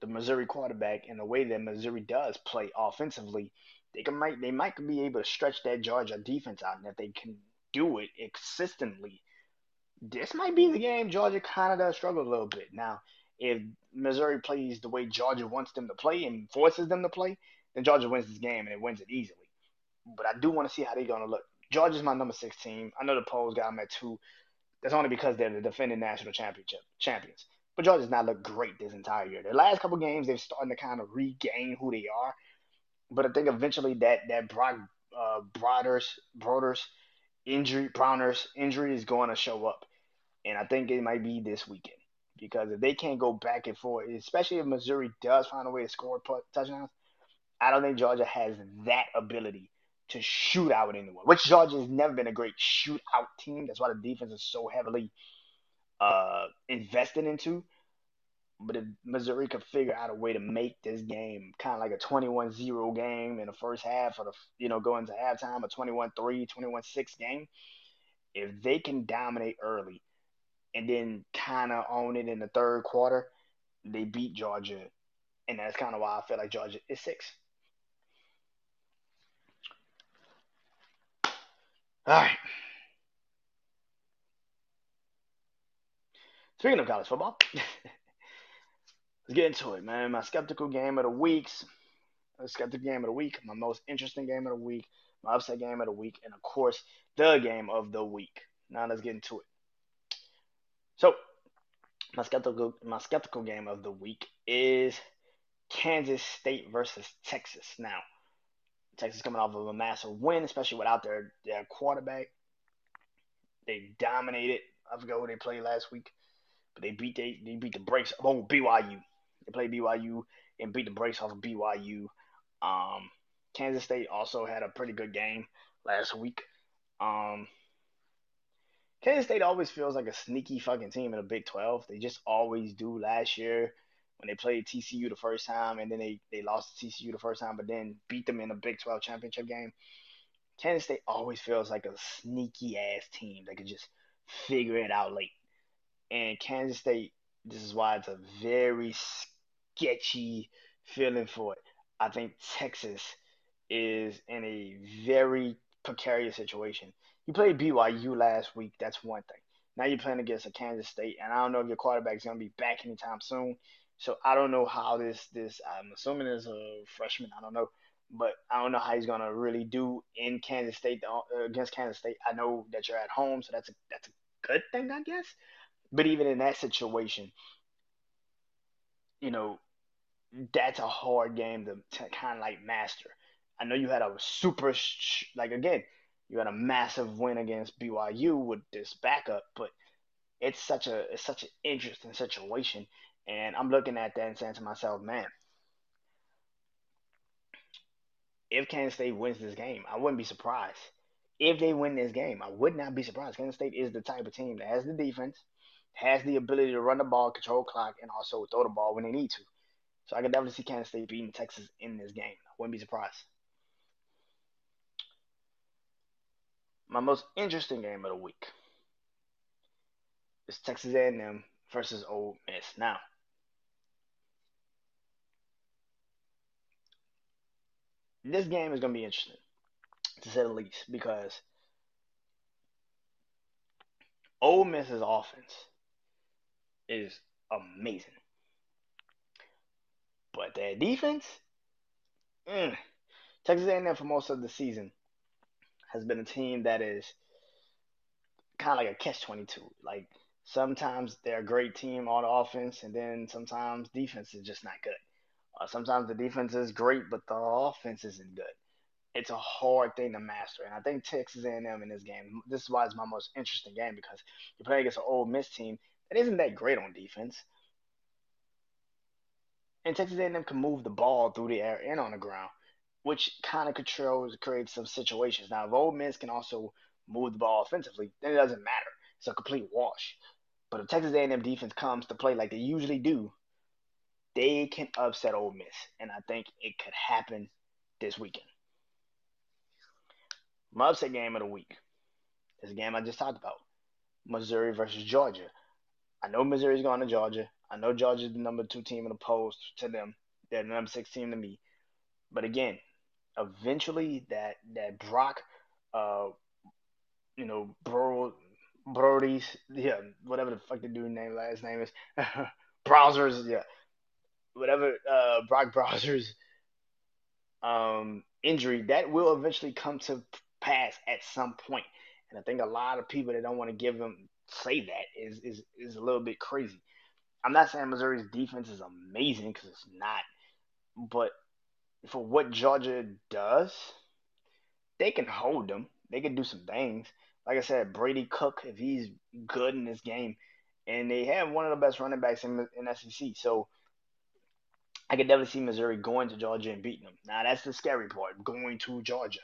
the Missouri quarterback, and the way that Missouri does play offensively, they can might they might be able to stretch that Georgia defense out, and if they can do it consistently, this might be the game Georgia kind of does struggle a little bit. Now, if Missouri plays the way Georgia wants them to play and forces them to play, then Georgia wins this game and it wins it easily. But I do want to see how they're going to look. Georgia's my number six team. I know the polls got them at two. That's only because they're the defending national championship champions. But Georgia's not looked great this entire year. The last couple games, they're starting to kind of regain who they are. But I think eventually that that Brock uh, Broders Broders injury Browners injury is going to show up, and I think it might be this weekend because if they can't go back and forth, especially if Missouri does find a way to score touchdowns, I don't think Georgia has that ability to shoot out anyone. Which Georgia has never been a great shootout team. That's why the defense is so heavily uh, invested into. But if Missouri could figure out a way to make this game kind of like a 21-0 game in the first half, or the you know going to halftime, a 21-3, 21-6 game, if they can dominate early and then kind of own it in the third quarter, they beat Georgia, and that's kind of why I feel like Georgia is six. All right. Speaking of college football, let's get into it, man. My skeptical game of the weeks, my skeptical game of the week, my most interesting game of the week, my upset game of the week, and of course, the game of the week. Now let's get into it. So, my skeptical my skeptical game of the week is Kansas State versus Texas. Now, Texas coming off of a massive win, especially without their, their quarterback. They dominated. I forgot who they played last week, but they beat they, they beat the brakes. Oh, BYU. They played BYU and beat the brakes off of BYU. Um, Kansas State also had a pretty good game last week. Um, Kansas State always feels like a sneaky fucking team in the Big 12. They just always do. Last year, when they played TCU the first time, and then they, they lost to TCU the first time, but then beat them in the Big 12 championship game. Kansas State always feels like a sneaky ass team that could just figure it out late. And Kansas State, this is why it's a very sketchy feeling for it. I think Texas is in a very precarious situation. You played BYU last week, that's one thing. Now you're playing against a Kansas State, and I don't know if your quarterback's gonna be back anytime soon. So I don't know how this this I'm assuming is a freshman. I don't know, but I don't know how he's gonna really do in Kansas State uh, against Kansas State. I know that you're at home, so that's a that's a good thing, I guess. But even in that situation, you know, that's a hard game to, to kind of like master. I know you had a super like again, you had a massive win against BYU with this backup, but it's such a it's such an interesting situation and I'm looking at that and saying to myself, man, if Kansas State wins this game, I wouldn't be surprised. If they win this game, I would not be surprised. Kansas State is the type of team that has the defense, has the ability to run the ball, control clock, and also throw the ball when they need to. So I could definitely see Kansas State beating Texas in this game. I wouldn't be surprised. My most interesting game of the week is Texas A&M versus Ole Miss. Now, this game is going to be interesting, to say the least, because Ole Miss's offense is amazing. But their defense, mm, Texas A&M for most of the season has been a team that is kind of like a catch twenty two. Like sometimes they're a great team on offense, and then sometimes defense is just not good. Uh, sometimes the defense is great, but the offense isn't good. It's a hard thing to master, and I think Texas A&M in this game. This is why it's my most interesting game because you're playing against an Ole Miss team that isn't that great on defense, and Texas A&M can move the ball through the air and on the ground, which kind of controls creates some situations. Now, if Ole Miss can also move the ball offensively, then it doesn't matter. It's a complete wash. But if Texas A&M defense comes to play like they usually do, they can upset Ole Miss, and I think it could happen this weekend. My upset game of the week is a game I just talked about: Missouri versus Georgia. I know Missouri's going to Georgia. I know Georgia's the number two team in the polls to them. They're the number six team to me. But again, eventually that that Brock, uh, you know, Bro, Brody's, yeah, whatever the fuck the dude name last name is, Browsers, yeah, whatever uh, Brock Browser's um, injury, that will eventually come to pass at some point. And I think a lot of people that don't want to give him say that is is is a little bit crazy. I'm not saying Missouri's defense is amazing because it's not, but for what Georgia does, they can hold them. They can do some things. Like I said, Brady Cook, if he's good in this game, and they have one of the best running backs in in SEC, so I could definitely see Missouri going to Georgia and beating them. Now that's the scary part, going to Georgia.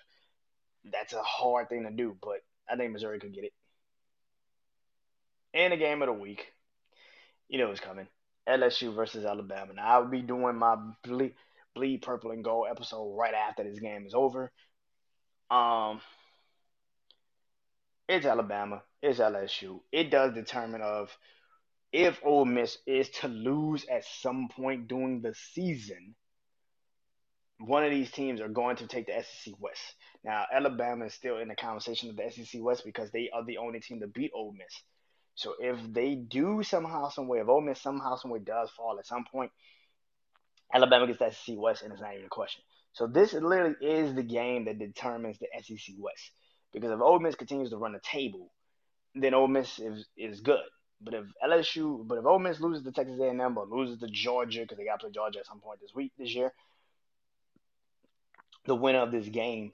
That's a hard thing to do, but I think Missouri could get it. And the game of the week, you know what's coming. LSU versus Alabama. Now I will be doing my bleed, bleed purple and gold episode right after this game is over. Um, it's Alabama. It's LSU. It does determine of if Ole Miss is to lose at some point during the season. One of these teams are going to take the SEC West. Now, Alabama is still in the conversation of the SEC West because they are the only team to beat Ole Miss. So if they do somehow, some way, if Ole Miss somehow, some way does fall at some point, Alabama gets the SEC West, and it's not even a question. So this literally is the game that determines the SEC West. Because if Ole Miss continues to run the table, then Ole Miss is, is good. But if LSU, but if Ole Miss loses to Texas A&M or loses to Georgia because they got to play Georgia at some point this week this year, the winner of this game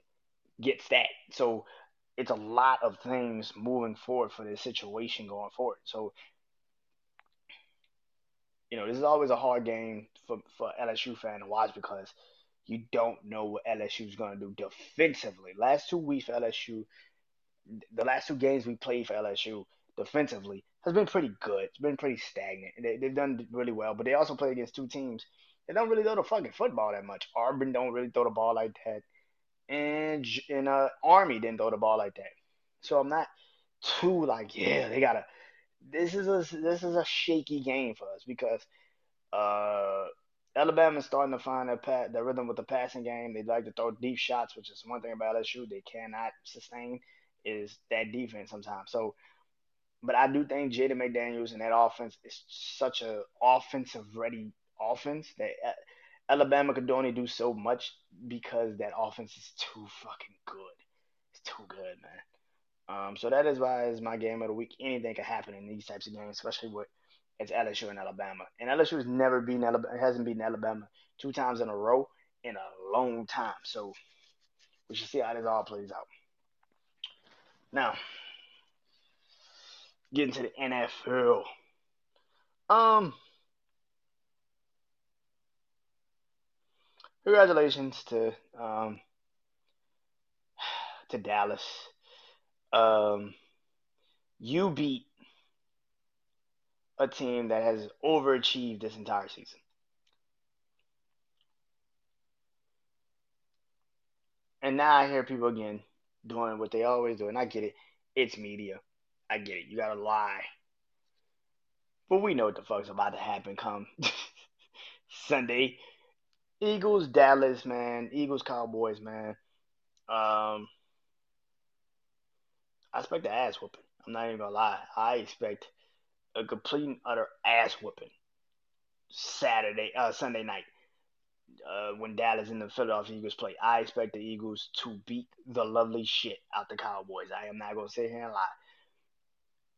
gets that. So it's a lot of things moving forward for this situation going forward. So you know this is always a hard game for for LSU fan to watch because you don't know what LSU is going to do defensively. Last two weeks for LSU, the last two games we played for LSU defensively has been pretty good. It's been pretty stagnant. They, they've done really well, but they also play against two teams that don't really throw the fucking football that much. Auburn don't really throw the ball like that, and and uh, Army didn't throw the ball like that. So I'm not too like, yeah, they gotta. This is a this is a shaky game for us because uh Alabama's starting to find their pat, their rhythm with the passing game. They like to throw deep shots, which is one thing about LSU they cannot sustain is that defense sometimes. So, but I do think Jaden McDaniels and that offense is such a offensive ready offense that uh, Alabama could only do so much because that offense is too fucking good. It's too good, man. Um, so that is why it's my game of the week. Anything can happen in these types of games, especially with it's LSU and Alabama. And LSU has never beaten Alabama, hasn't beaten Alabama two times in a row in a long time. So we should see how this all plays out. Now, getting to the NFL. Um, congratulations to um to Dallas. Um, you beat a team that has overachieved this entire season. And now I hear people again doing what they always do, and I get it. It's media. I get it. You gotta lie. But we know what the fuck's about to happen come Sunday. Eagles, Dallas, man. Eagles, Cowboys, man. Um, I expect the ass whooping. I'm not even gonna lie. I expect a complete and utter ass whooping Saturday, uh, Sunday night. Uh, when Dallas and the Philadelphia Eagles play, I expect the Eagles to beat the lovely shit out the Cowboys. I am not gonna sit here and lie.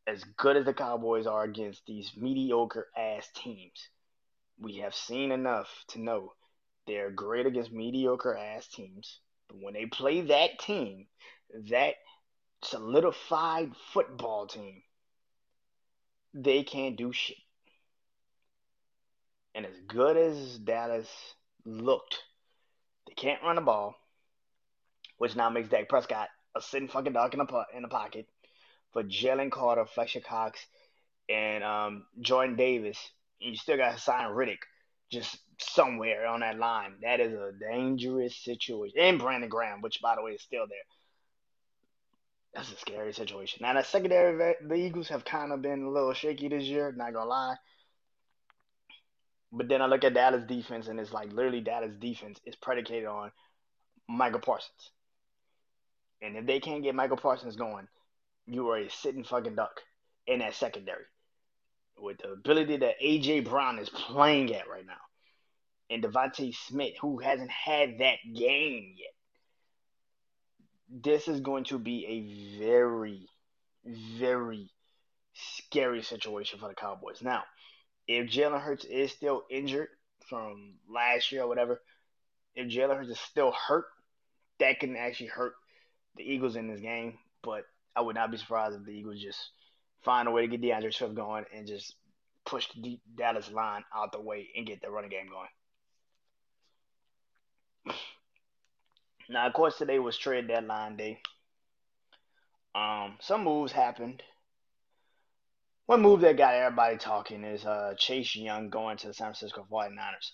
As good as the Cowboys are against these mediocre ass teams, we have seen enough to know they're great against mediocre ass teams. But when they play that team, that solidified football team, they can't do shit. And as good as Dallas looked, they can't run the ball, which now makes Dak Prescott a sitting fucking dog in the, in the pocket for Jalen Carter, Fletcher Cox, and um, Jordan Davis. And you still got to Haason Reddick just somewhere on that line. That is a dangerous situation. And Brandon Graham, which by the way is still there. That's a scary situation. Now, the secondary, the Eagles have kind of been a little shaky this year, not gonna lie. But then I look at Dallas defense, and it's like literally Dallas defense is predicated on Micah Parsons. And if they can't get Micah Parsons going, you are a sitting fucking duck in that secondary. With the ability that AJ Brown is playing at right now. And DeVonta Smith, who hasn't had that game yet this is going to be a very, very scary situation for the Cowboys. Now, if Jalen Hurts is still injured from last year or whatever, if Jalen Hurts is still hurt, that can actually hurt the Eagles in this game. But I would not be surprised if the Eagles just find a way to get D'Andre Swift going and just push the Dallas line out the way and get the running game going. Now, of course, today was trade deadline day. Um, some moves happened. one move that got everybody talking is uh, Chase Young going to the San Francisco 49ers.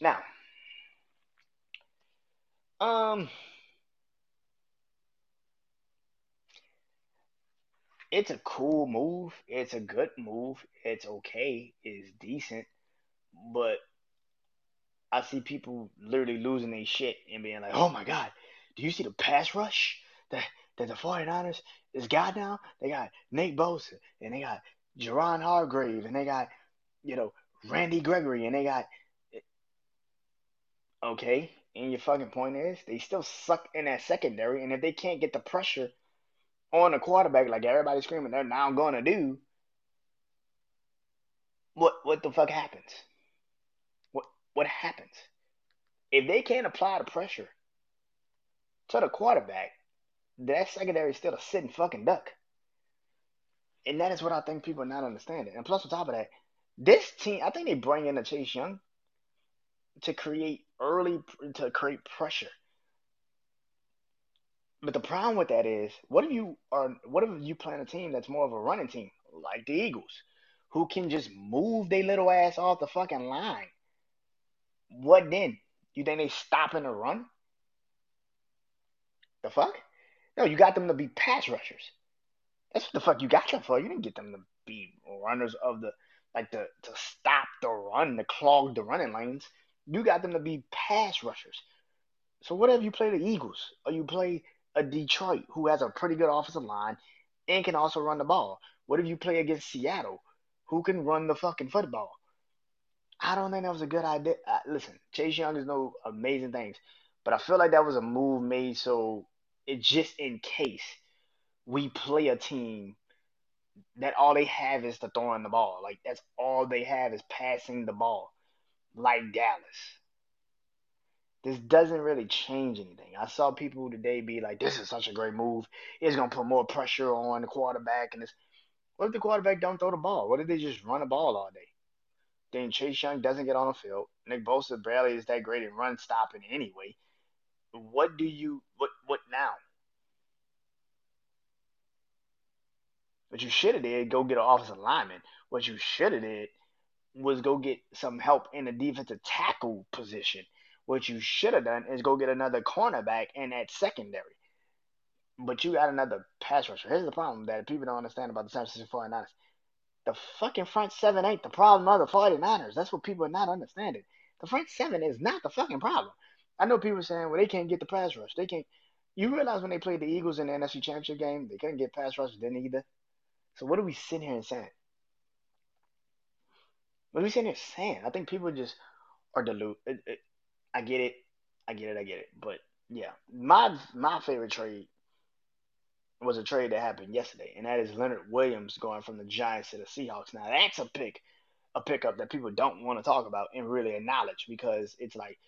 Now, um, it's a cool move. It's a good move. It's okay. It's decent. But I see people literally losing their shit and being like, oh my God, do you see the pass rush that, that the 49ers is got now? They got Nate Bosa and they got Javon Hargrave and they got, you know, Randy Gregory and they got. Okay, and your fucking point is they still suck in that secondary, and if they can't get the pressure on the quarterback like everybody's screaming they're now going to do, what what the fuck happens? What happens? If they can't apply the pressure to the quarterback, that secondary is still a sitting fucking duck. And that is what I think people are not understanding. And plus, on top of that, this team, I think they bring in a Chase Young to create early to create pressure. But the problem with that is, what if you are what if you plan a team that's more of a running team, like the Eagles, who can just move their little ass off the fucking line? What then? You think they stop in the run? The fuck? No, you got them to be pass rushers. That's what the fuck you got them for. You didn't get them to be runners of the like the to stop the run, to clog the running lanes. You got them to be pass rushers. So what whatever you play the Eagles or you play a Detroit who has a pretty good offensive line and can also run the ball? What if you play against Seattle who can run the fucking football? I don't think that was a good idea. Listen, Chase Young is no amazing things, but I feel like that was a move made so it just in case we play a team that all they have is to throwing the ball. Like that's all they have is passing the ball, like Dallas this doesn't really change anything. I saw people today be like, "This is such a great move. It's gonna put more pressure on the quarterback." And this, what if the quarterback don't throw the ball? What if they just run the ball all day? Then Chase Young doesn't get on the field. Nick Bosa barely is that great at run stopping anyway. What do you what what now? What you should have did go get an offensive lineman. What you should have did was go get some help in the defensive tackle position what you should have done is go get another cornerback in that secondary. But you got another pass rusher. Here's the problem that people don't understand about the San Francisco 49ers. The fucking front seven ain't the problem of the 49ers. That's what people are not understanding. The front seven is not the fucking problem. I know people saying, well, they can't get the pass rush. They can't. You realize when they played the Eagles in the NFC Championship game, they couldn't get pass rush then either. So what are we sitting here and saying? What are we sitting here saying? I think people just are deluded. I get it. I get it. I get it. But yeah, my my favorite trade was a trade that happened yesterday, and that is Leonard Williams going from the Giants to the Seahawks. Now that's a pick, a pickup that people don't want to talk about and really acknowledge because it's like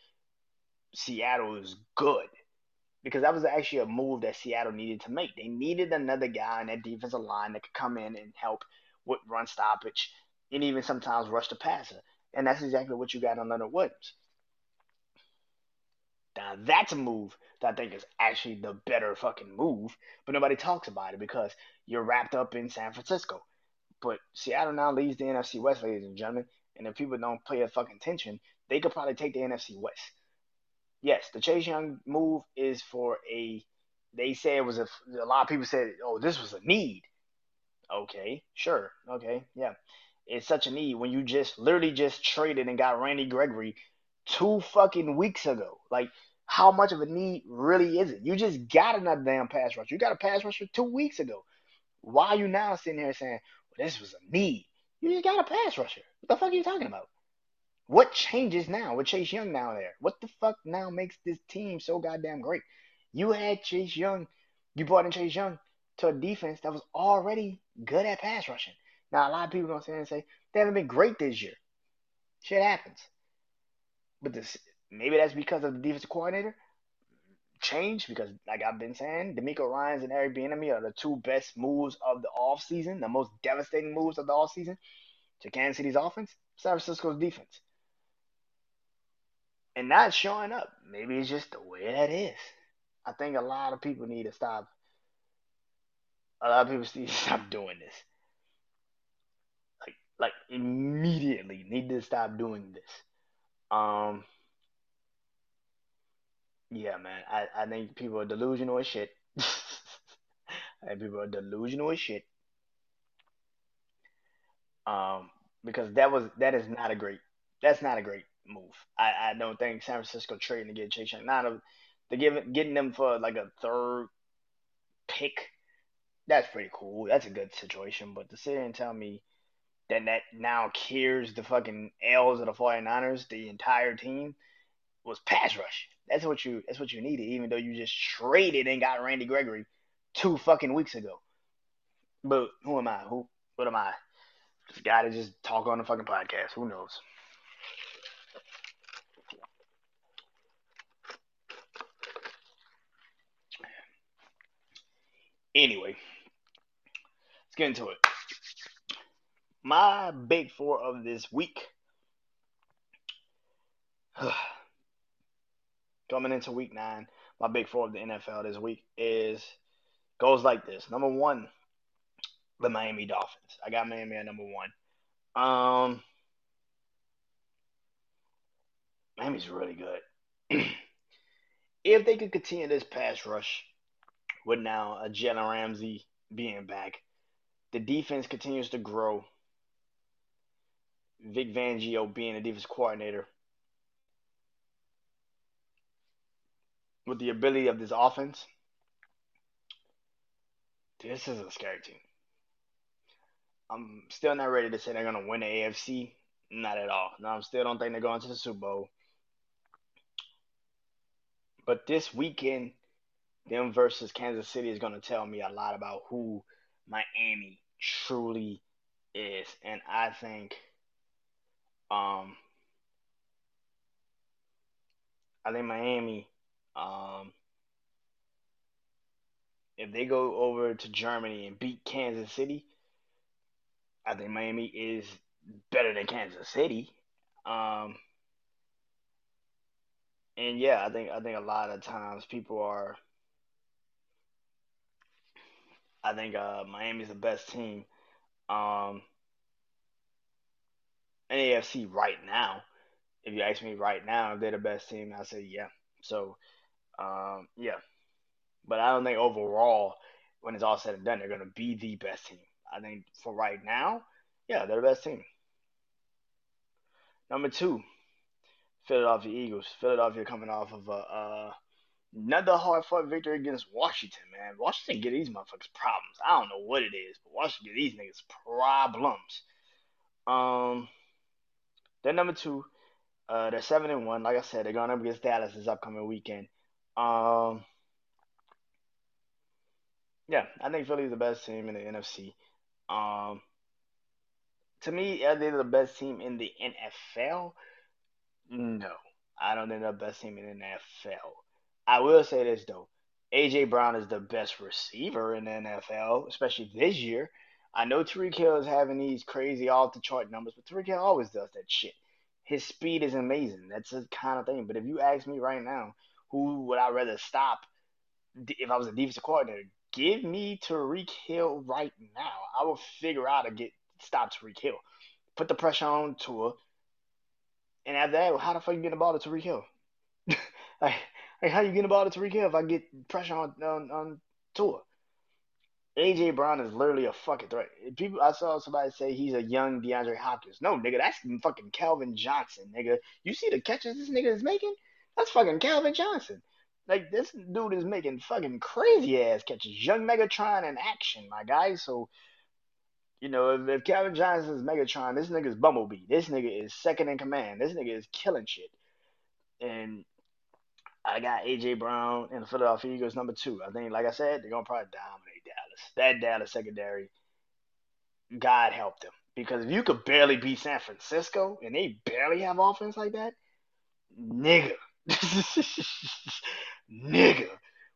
Seattle is good because that was actually a move that Seattle needed to make. They needed another guy in that defensive line that could come in and help with run stoppage and even sometimes rush the passer. And that's exactly what you got on Leonard Williams. Now that's a move that I think is actually the better fucking move, but nobody talks about it because you're wrapped up in San Francisco. But Seattle now leads the NFC West, ladies and gentlemen, and if people don't pay a fucking attention, they could probably take the NFC West. Yes, the Chase Young move is for a. They say it was a. A lot of people said, "Oh, this was a need." Okay, sure, okay, yeah. It's such a need when you just literally just traded and got Randy Gregory two fucking weeks ago. Like how much of a need really is it? You just got another damn pass rush. You got a pass rusher two weeks ago. Why are you now sitting here saying, well, this was a need? You just got a pass rusher. What the fuck are you talking about? What changes now with Chase Young now there? What the fuck now makes this team so goddamn great? You had Chase Young, you brought in Chase Young to a defense that was already good at pass rushing. Now, a lot of people gonna say and say they haven't been great this year. Shit happens. But this maybe that's because of the defensive coordinator change because like I've been saying, DeMeco Ryans and Eric Bieniemy are the two best moves of the offseason, the most devastating moves of the offseason to Kansas City's offense, San Francisco's defense. And not showing up. Maybe it's just the way that is. I think a lot of people need to stop. A lot of people need to stop doing this. Like, like immediately need to stop doing this. Um, yeah, man. I, I think people are delusional as shit. People are delusional as shit. Um, because that was that is not a great that's not a great move. I, I don't think San Francisco trading to get Chase Young. Not a to give getting them for like a third pick. That's pretty cool. That's a good situation. But to sit and tell me that that now cures the fucking L's of the 49ers, the entire team, was pass rush. That's what you that's what you needed, even though you just traded and got Randy Gregory two fucking weeks ago. But who am I? Who what am I? Just guy to just talk on the fucking podcast. Who knows? Anyway, let's get into it. My big four of this week. Coming into week nine, my big four of the NFL this week is goes like this. Number one, the Miami Dolphins. I got Miami at number one. Um, Miami's really good. if they could continue this pass rush with now a Jalen Ramsey being back, the defense continues to grow. Vic Fangio being the defense coordinator. With the ability of this offense, this is a scary team. I'm still not ready to say they're gonna win the AFC. Not at all. No, I still don't think they're going to the Super Bowl. But this weekend, them versus Kansas City is gonna tell me a lot about who Miami truly is, and I think, um, I think Miami, um, if they go over to Germany and beat Kansas City I think Miami is better than Kansas City. Um, and yeah, I think I think a lot of times people are. I think uh, Miami's the best team. Um, in AFC right now. If you ask me right now if they're the best team, I say yeah. So, um, yeah. But I don't think overall, when it's all said and done, they're going to be the best team. I think for right now, yeah, they're the best team. Number two, Philadelphia Eagles. Philadelphia coming off of a uh, another hard fought victory against Washington, man. Washington get these motherfuckers problems. I don't know what it is, but Washington get these niggas problems. Um, then number two, uh, they're seven and one. Like I said, they're going up against Dallas this upcoming weekend. Um, yeah, I think Philly's the best team in the NFC. Um, to me, are they the best team in the NFL? No, I don't think they're the best team in the NFL. I will say this though, AJ Brown is the best receiver in the NFL, especially this year. I know Tyreek Hill is having these crazy off the chart numbers, but Tyreek Hill always does that shit. His speed is amazing. That's the kind of thing. But if you ask me right now, who would I rather stop if I was a defensive coordinator? give me Tyreek Hill right now. I will figure out to get stop Tyreek Hill. Put the pressure on Tua. And after that, how the fuck you get the ball to Tyreek Hill? like, like, how you get the ball to Tyreek Hill if I get pressure on on, on Tua? AJ Brown is literally a fucking threat. People, I saw somebody say he's a young DeAndre Hopkins. No, nigga, that's fucking Calvin Johnson, nigga. You see the catches this nigga is making? That's fucking Calvin Johnson. Like this dude is making fucking crazy ass catches. Young Megatron in action, my guy. So, you know, if, if Calvin Johnson is Megatron, this nigga is Bumblebee. This nigga is second in command. This nigga is killing shit. And I got AJ Brown and the Philadelphia Eagles number two. I think, like I said, they're gonna probably dominate Dallas. That Dallas secondary, God help them. Because if you could barely beat San Francisco and they barely have offense like that, nigga. nigga.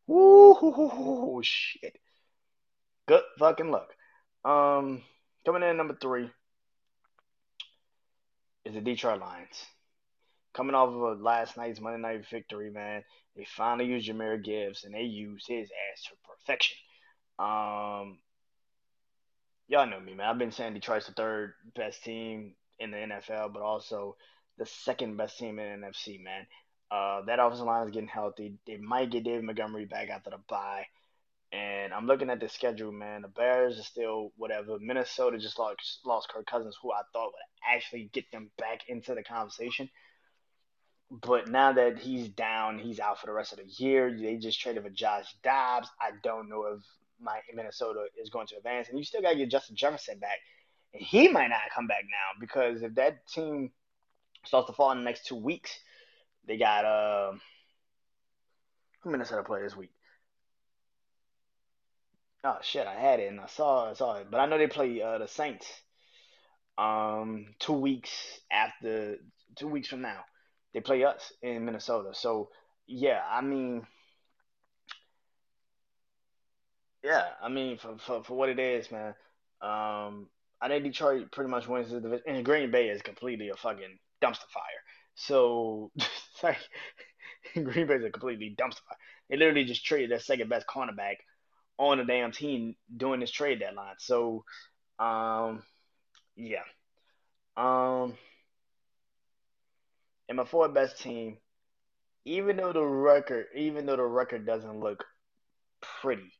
Woo shit. Good fucking luck. Um, coming in number three is the Detroit Lions. Coming off of last night's Monday night victory, man, they finally used Jahmyr Gibbs and they used his ass to perfection. Um, y'all know me, man. I've been saying Detroit's the third best team in the NFL, but also the second best team in the NFC, man. Uh, that offensive line is getting healthy. They might get David Montgomery back after the bye. And I'm looking at the schedule, man. The Bears are still whatever. Minnesota just lost, lost Kirk Cousins, who I thought would actually get them back into the conversation. But now that he's down, he's out for the rest of the year. They just traded for Josh Dobbs. I don't know if my Minnesota is going to advance, and you still got to get Justin Jefferson back, and he might not come back now because if that team starts to fall in the next two weeks, they got uh, who Minnesota play this week? Oh shit, I had it and I saw I saw it, but I know they play uh, the Saints um two weeks after two weeks from now. They play us in Minnesota. So yeah, I mean yeah, I mean for for, for what it is, man. Um I think Detroit pretty much wins the division and Green Bay is completely a fucking dumpster fire. So like Green Bay is a completely dumpster fire. They literally just traded their second best cornerback on the damn team during this trade deadline. So um yeah. Um and my fourth best team, even though the record, even though the record doesn't look pretty,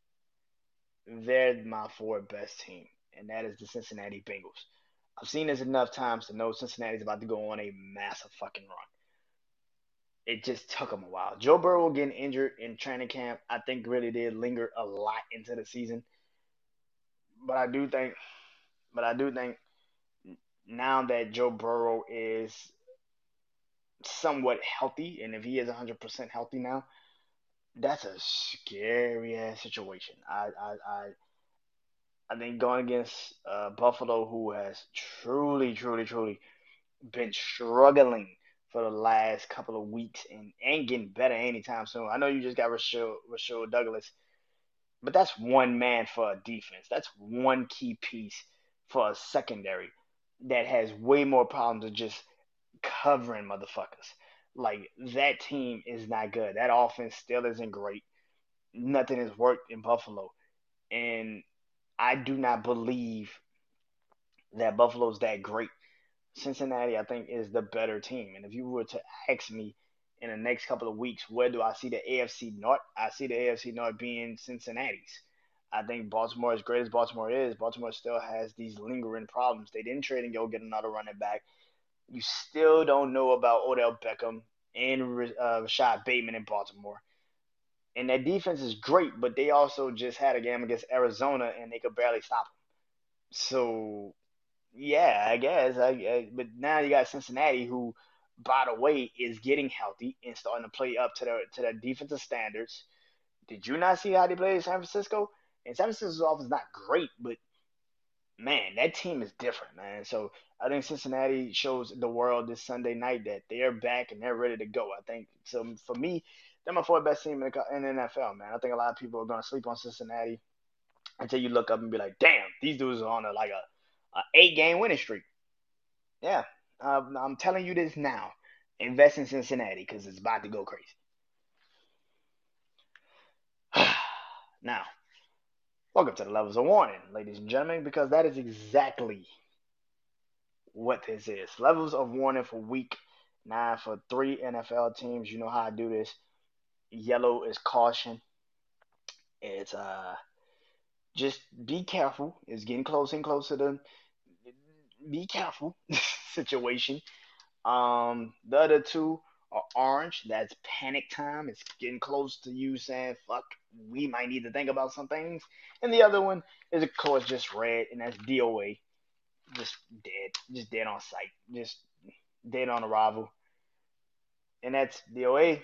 they're my fourth best team, and that is the Cincinnati Bengals. I've seen this enough times to know Cincinnati's about to go on a massive fucking run. It just took him a while. Joe Burrow getting injured in training camp, I think really did linger a lot into the season. But I do think, but I do think now that Joe Burrow is somewhat healthy, and if he is 100% healthy now, that's a scary ass situation. I I I, I think going against uh, Buffalo, who has truly, truly, truly been struggling for the last couple of weeks and ain't getting better anytime soon. I know you just got Rasul, Rasul Douglas, but that's one man for a defense. That's one key piece for a secondary that has way more problems than just covering motherfuckers. Like that team is not good. That offense still isn't great. Nothing has worked in Buffalo. And I do not believe that Buffalo's that great. Cincinnati, I think, is the better team. And if you were to ask me in the next couple of weeks, where do I see the AFC North? I see the AFC North being Cincinnati's. I think Baltimore, as great as Baltimore is, Baltimore still has these lingering problems. They didn't trade and go get another running back. You still don't know about Odell Beckham and uh, Rashod Bateman in Baltimore. And their defense is great, but they also just had a game against Arizona and they could barely stop them. So, yeah, I guess. I, I, but now you got Cincinnati, who, by the way, is getting healthy and starting to play up to their to their defensive standards. Did you not see how they played in San Francisco? And San Francisco's offense is not great, but man, that team is different, man. So I think Cincinnati shows the world this Sunday night that they're back and they're ready to go. I think so. For me, they're my fourth best team in the, in the NFL, man. I think a lot of people are going to sleep on Cincinnati until you look up and be like, damn, these dudes are on a like a, a eight game winning streak. Yeah, I'm telling you this now. Invest in Cincinnati because it's about to go crazy. now, welcome to the levels of warning, ladies and gentlemen, because that is exactly what this is. Levels of warning for week nine for three NFL teams. You know how I do this. Yellow is caution. It's uh just be careful. It's getting closer and closer to be careful situation. Um the other two are orange. That's panic time. It's getting close to you saying, fuck, we might need to think about some things. And the other one is of course just red, and that's DOA just dead, just dead on sight, just dead on arrival. And that's DOA.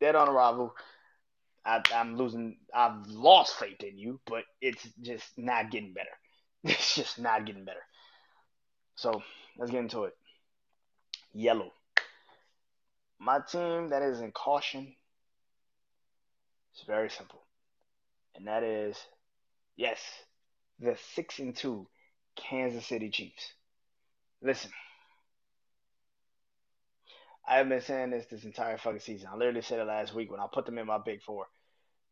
Dead on arrival. I, I'm losing, I've lost faith in you, but it's just not getting better. It's just not getting better. So let's get into it. Yellow. My team that is in caution It's very simple. And that is, yes, the 6 and 2 Kansas City Chiefs. Listen, I've been saying this this entire fucking season. I literally said it last week when I put them in my big four.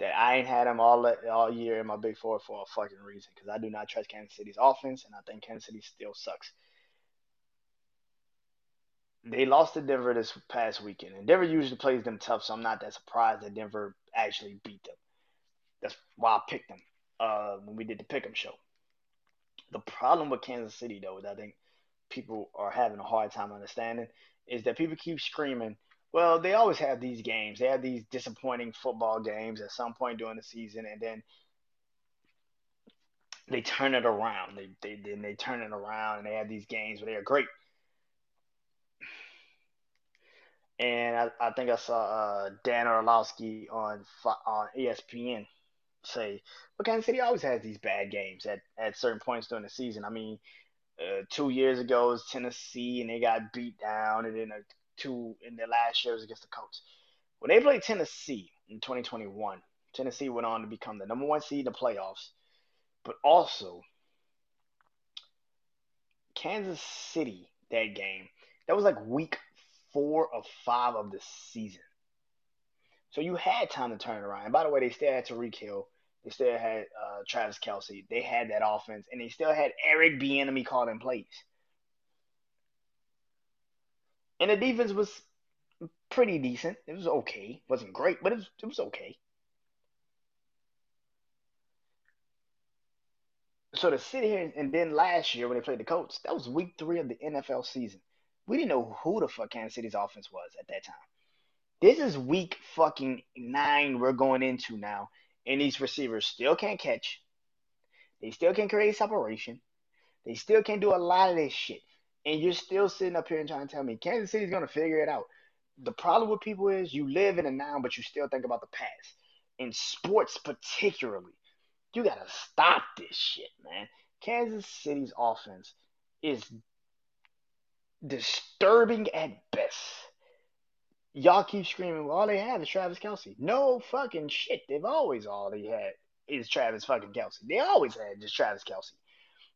that I ain't had them all all year in my big four for a fucking reason. Because I do not trust Kansas City's offense, and I think Kansas City still sucks. They lost to Denver this past weekend, and Denver usually plays them tough, so I'm not that surprised that Denver actually beat them. That's why I picked them uh, when we did the pick'em show. The problem with Kansas City, though, is I think people are having a hard time understanding is that people keep screaming well, they always have these games. They have these disappointing football games at some point during the season, and then they turn it around. They they then they turn it around, and they have these games where they are great. And I, I think I saw uh, Dan Orlovsky on on ESPN say, "Well, Kansas City always has these bad games at, at certain points during the season. I mean, uh, two years ago was Tennessee, and they got beat down, and then two in their last years against the Colts. When they played Tennessee in 2021, Tennessee went on to become the number one seed in the playoffs, but also Kansas City that game. That was like week four of five of the season. So you had time to turn it around. And by the way, they still had Tyreek Hill. They still had uh, Travis Kelce. They had that offense, and they still had Eric Bieniemy calling plays and the defense was pretty decent. It was okay. It wasn't great, but it was, it was okay. So to sit here and then last year when they played the Colts, that was week three of the NFL season. We didn't know who the fuck Kansas City's offense was at that time. This is week fucking nine we're going into now, and these receivers still can't catch. They still can't create separation. They still can't do a lot of this shit and you're still sitting up here and trying to tell me Kansas City's going to figure it out. The problem with people is you live in the now, but you still think about the past. In sports, particularly, you got to stop this shit, man. Kansas City's offense is disturbing at best. Y'all keep screaming, all they have is Travis Kelce. No fucking shit. They've always all they had is Travis fucking Kelce. They always had just Travis Kelce.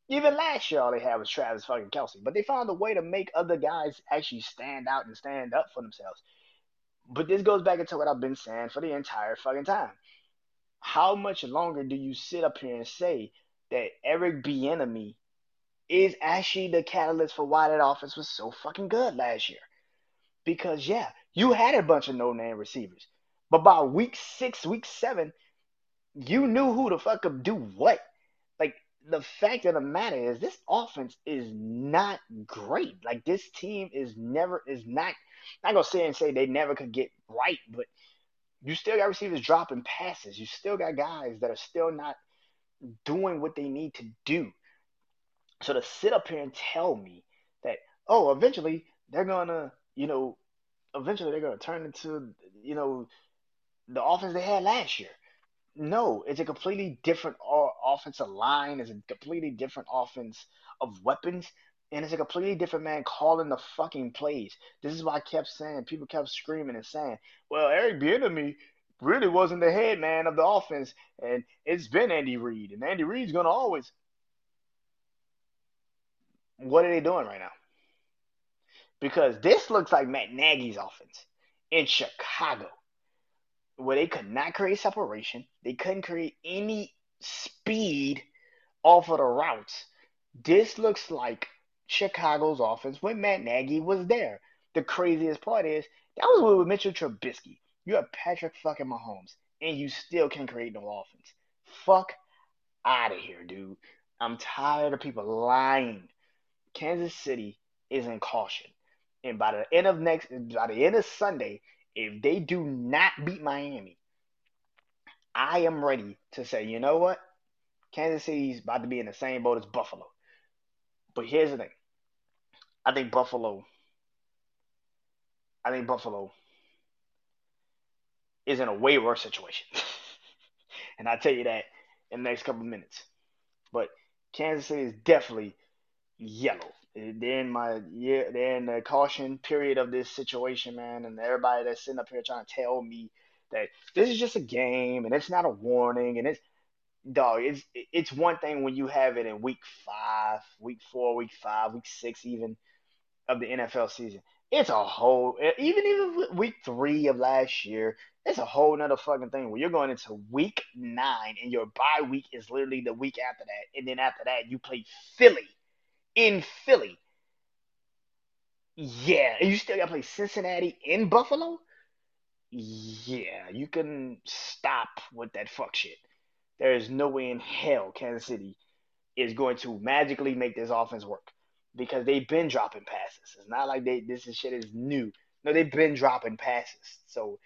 Even last year, all they had was Travis fucking Kelce. But they found a way to make other guys actually stand out and stand up for themselves. But this goes back into what I've been saying for the entire fucking time. How much longer do you sit up here and say that Eric Bieniemy is actually the catalyst for why that offense was so fucking good last year? Because yeah, you had a bunch of no-name receivers, but by week six, week seven, you knew who the fuck could do what Like, the fact of the matter is this offense is not great. Like this team is never is not I'm not gonna say and say they never could get right, but you still got receivers dropping passes. You still got guys that are still not doing what they need to do. So to sit up here and tell me that, oh, eventually they're gonna, you know, eventually they're gonna turn into, you know, the offense they had last year. No, it's a completely different offensive line. It's a completely different offense of weapons. And it's a completely different man calling the fucking plays. This is why I kept saying, people kept screaming and saying, well, Eric Bieniemy really wasn't the head man of the offense. And it's been Andy Reid. And Andy Reid's going to always. What are they doing right now? Because this looks like Matt Nagy's offense in Chicago where they could not create separation. They couldn't create any speed off of the routes. This looks like Chicago's offense when Matt Nagy was there. The craziest part is that was with Mitchell Trubisky. You have Patrick fucking Mahomes, and you still can't create no offense. Fuck out of here, dude. I'm tired of people lying. Kansas City is in caution. And by the end of next by the end of Sunday, if they do not beat Miami, I am ready to say, you know what? Kansas City's about to be in the same boat as Buffalo. But here's the thing. I think Buffalo I think Buffalo is in a way worse situation. and I'll tell you that in the next couple minutes. But Kansas City is definitely yellow. They're in my yeah, they're in the caution period of this situation, man, and everybody that's sitting up here trying to tell me that this is just a game and it's not a warning and it's dog, it's it's one thing when you have it in week five, week four, week five, week six, even. of the NFL season. It's a whole, even even week three of last year, it's a whole nother fucking thing where you're going into week nine and your bye week is literally the week after that. And then after that, you play Philly in Philly. Yeah. And you still got to play Cincinnati in Buffalo? Yeah. You can stop with that fuck shit. There is no way in hell Kansas City is going to magically make this offense work because they've been dropping passes. It's not like they this is shit is new. No, they've been dropping passes. So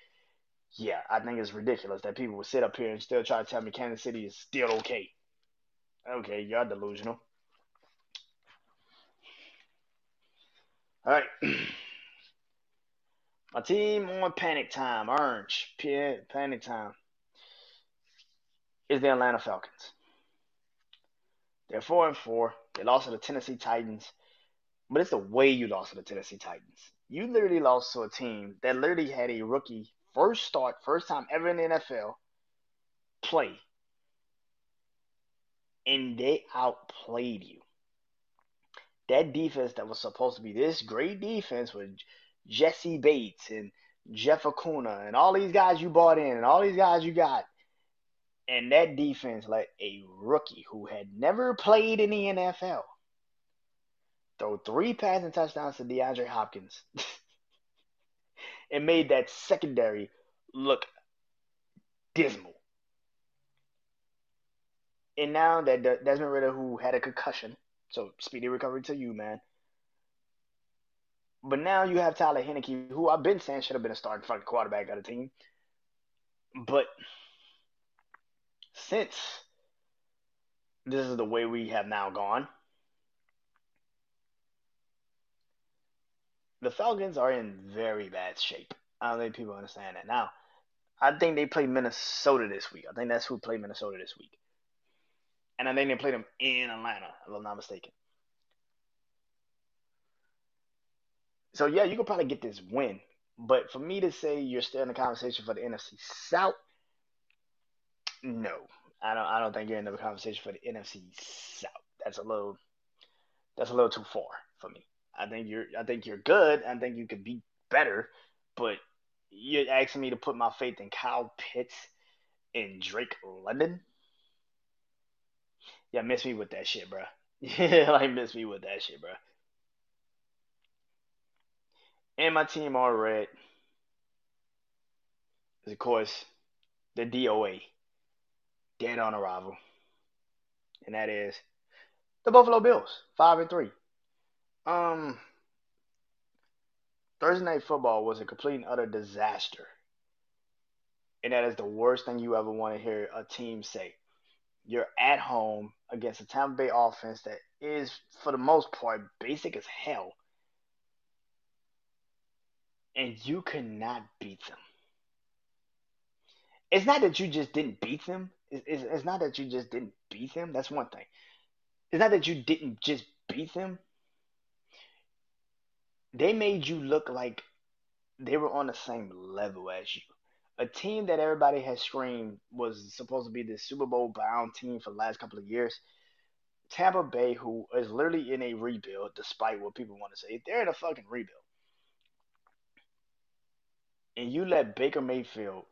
yeah, I think it's ridiculous that people would sit up here and still try to tell me Kansas City is still okay. Okay, you're delusional. All right. My team on panic time, orange, panic time, is the Atlanta Falcons. They're four and four. They lost to the Tennessee Titans, but it's the way you lost to the Tennessee Titans. You literally lost to a team that literally had a rookie first start, first time ever in the NFL play, and they outplayed you. That defense that was supposed to be this great defense with Jessie Bates and Jeff Okudah and all these guys you bought in and all these guys you got and that defense let a rookie who had never played in the NFL throw three passing touchdowns to DeAndre Hopkins and made that secondary look dismal. And now that Desmond Ridder, who had a concussion, so speedy recovery to you, man. But now you have Taylor Heinicke, who I've been saying should have been a starting fucking quarterback of the team. But since this is the way we have now gone, the Falcons are in very bad shape. I don't think people understand that. Now, I think they play Minnesota this week. I think that's who played Minnesota this week. And I think they played them in Atlanta, if I'm not mistaken. So, yeah, you could probably get this win. But for me to say you're still in the conversation for the NFC South, no, I don't. I don't think you're in the conversation for the NFC South. That's a little. That's a little too far for me. I think you're. I think you're good. I think you could be better, but you're asking me to put my faith in Kyle Pitts and Drake London. Yeah, miss me with that shit, bro. Yeah, like miss me with that shit, bro. And my team all red is of course the DOA dead on arrival, and that is the Buffalo Bills, five and three. Um, Thursday night football was a complete and utter disaster, and that is the worst thing you ever want to hear a team say. You're at home against a Tampa Bay offense that is, for the most part, basic as hell, and you could not beat them. It's not that you just didn't beat them it's, it's not that you just didn't beat them. That's one thing. It's not that you didn't just beat them. They made you look like they were on the same level as you. A team that everybody has screamed was supposed to be the Super Bowl bound team for the last couple of years. Tampa Bay, who is literally in a rebuild, despite what people want to say, they're in a fucking rebuild. And you let Baker Mayfield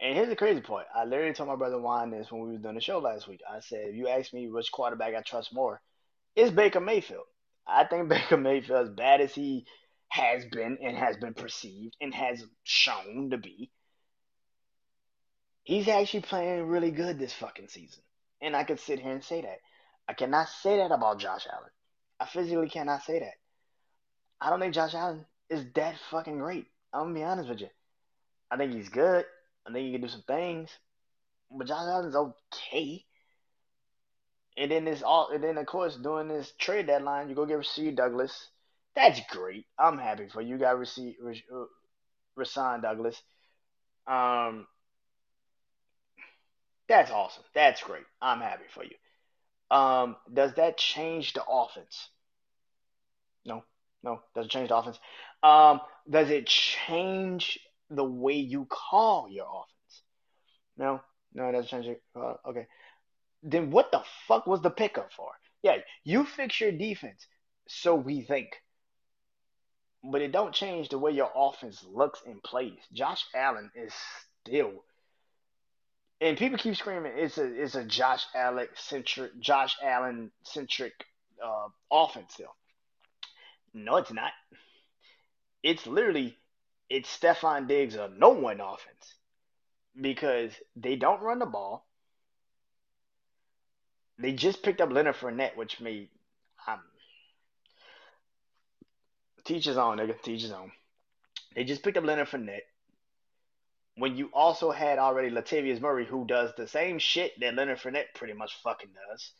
and here's the crazy part. I literally told my brother Juan this when we was doing the show last week. I said, if you ask me which quarterback I trust more, it's Baker Mayfield. I think Baker Mayfield, as bad as he has been and has been perceived and has shown to be, he's actually playing really good this fucking season. And I could sit here and say that. I cannot say that about Josh Allen. I physically cannot say that. I don't think Josh Allen is that fucking great. I'm gonna be honest with you. I think he's good. I think he can do some things, but Josh Allen's okay. And then this all, and then of course during this trade deadline, you go get Rasul Douglas. That's great. I'm happy for you. you Got Rasul Rasul Douglas. Um, that's awesome. That's great. I'm happy for you. Um, does that change the offense? No, no, doesn't change the offense. Um, does it change the way you call your offense. No, no, it doesn't change it. Uh, okay. Then what the fuck was the pickup for? Yeah, you fix your defense, so we think. but it don't change the way your offense looks and plays. Josh Allen is still, and people keep screaming it's a it's a Josh Allen centric Josh Allen centric uh, offense still. No, it's not. It's literally it's Stefon Diggs a no one offense because they don't run the ball. They just picked up Leonard Fournette, which made um, teach his own, nigga. Teach his own. They just picked up Leonard Fournette. When you also had already Latavius Murray, who does the same shit that Leonard Fournette pretty much fucking does.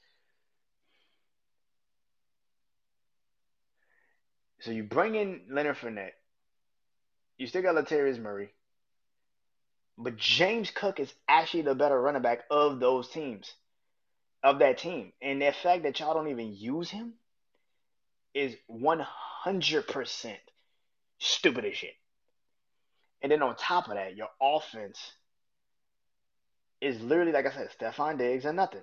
So you bring in Leonard Fournette. You still got Latavius Murray. But James Cook is actually the better running back of those teams, of that team. And the fact that y'all don't even use him is 100% stupid as shit. And then on top of that, your offense is literally, like I said, Stefon Diggs and nothing.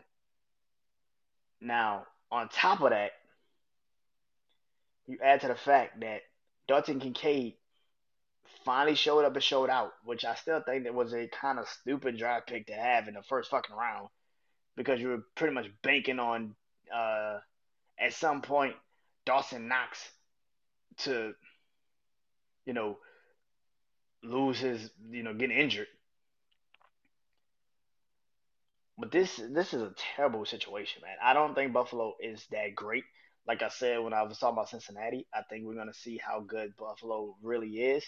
Now, on top of that, you add to the fact that Dalton Kincaid finally showed up and showed out, which I still think that was a kind of stupid draft pick to have in the first fucking round because you were pretty much banking on uh, at some point Dawson Knox to, you know, lose his, you know, get injured. But this this is a terrible situation, man. I don't think Buffalo is that great. Like I said when I was talking about Cincinnati, I think we're gonna see how good Buffalo really is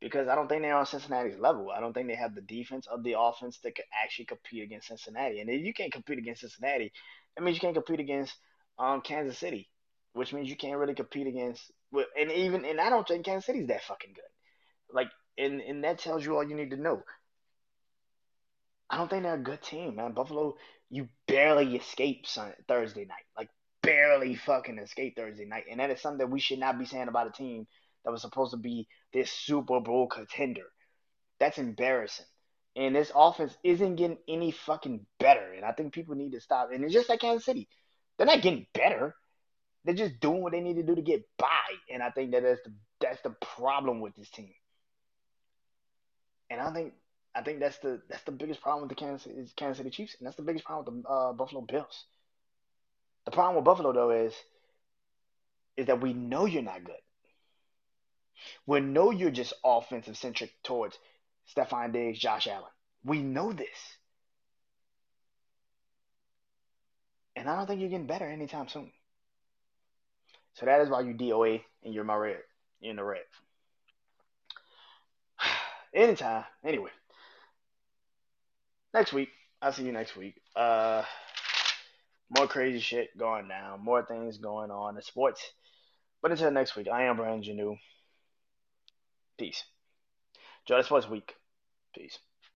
because I don't think they're on Cincinnati's level. I don't think they have the defense of the offense that could actually compete against Cincinnati. And if you can't compete against Cincinnati, that means you can't compete against um, Kansas City, which means you can't really compete against. And even and I don't think Kansas City's that fucking good. Like and and that tells you all you need to know. I don't think they're a good team, man. Buffalo, you barely escape Thursday night, like barely fucking escape Thursday night, and that is something that we should not be saying about a team that was supposed to be this Super Bowl contender. That's embarrassing. And this offense isn't getting any fucking better. And I think people need to stop. And it's just like Kansas City. They're not getting better. They're just doing what they need to do to get by. And I think that that's the that's the problem with this team. And I think I think that's the that's the biggest problem with the Kansas Kansas City Chiefs, and that's the biggest problem with the uh, Buffalo Bills. The problem with Buffalo though is is that we know you're not good. We know you're just offensive centric towards Stefon Diggs, Josh Allen. We know this. And I don't think you're getting better anytime soon. So that is why you DOA and you're my red. You're in the red. Anytime. Anyway. Next week. I'll see you next week. Uh more crazy shit going down, more things going on in sports. But until next week, I am Brandon Janeau. Peace. Enjoy the sports week. Peace.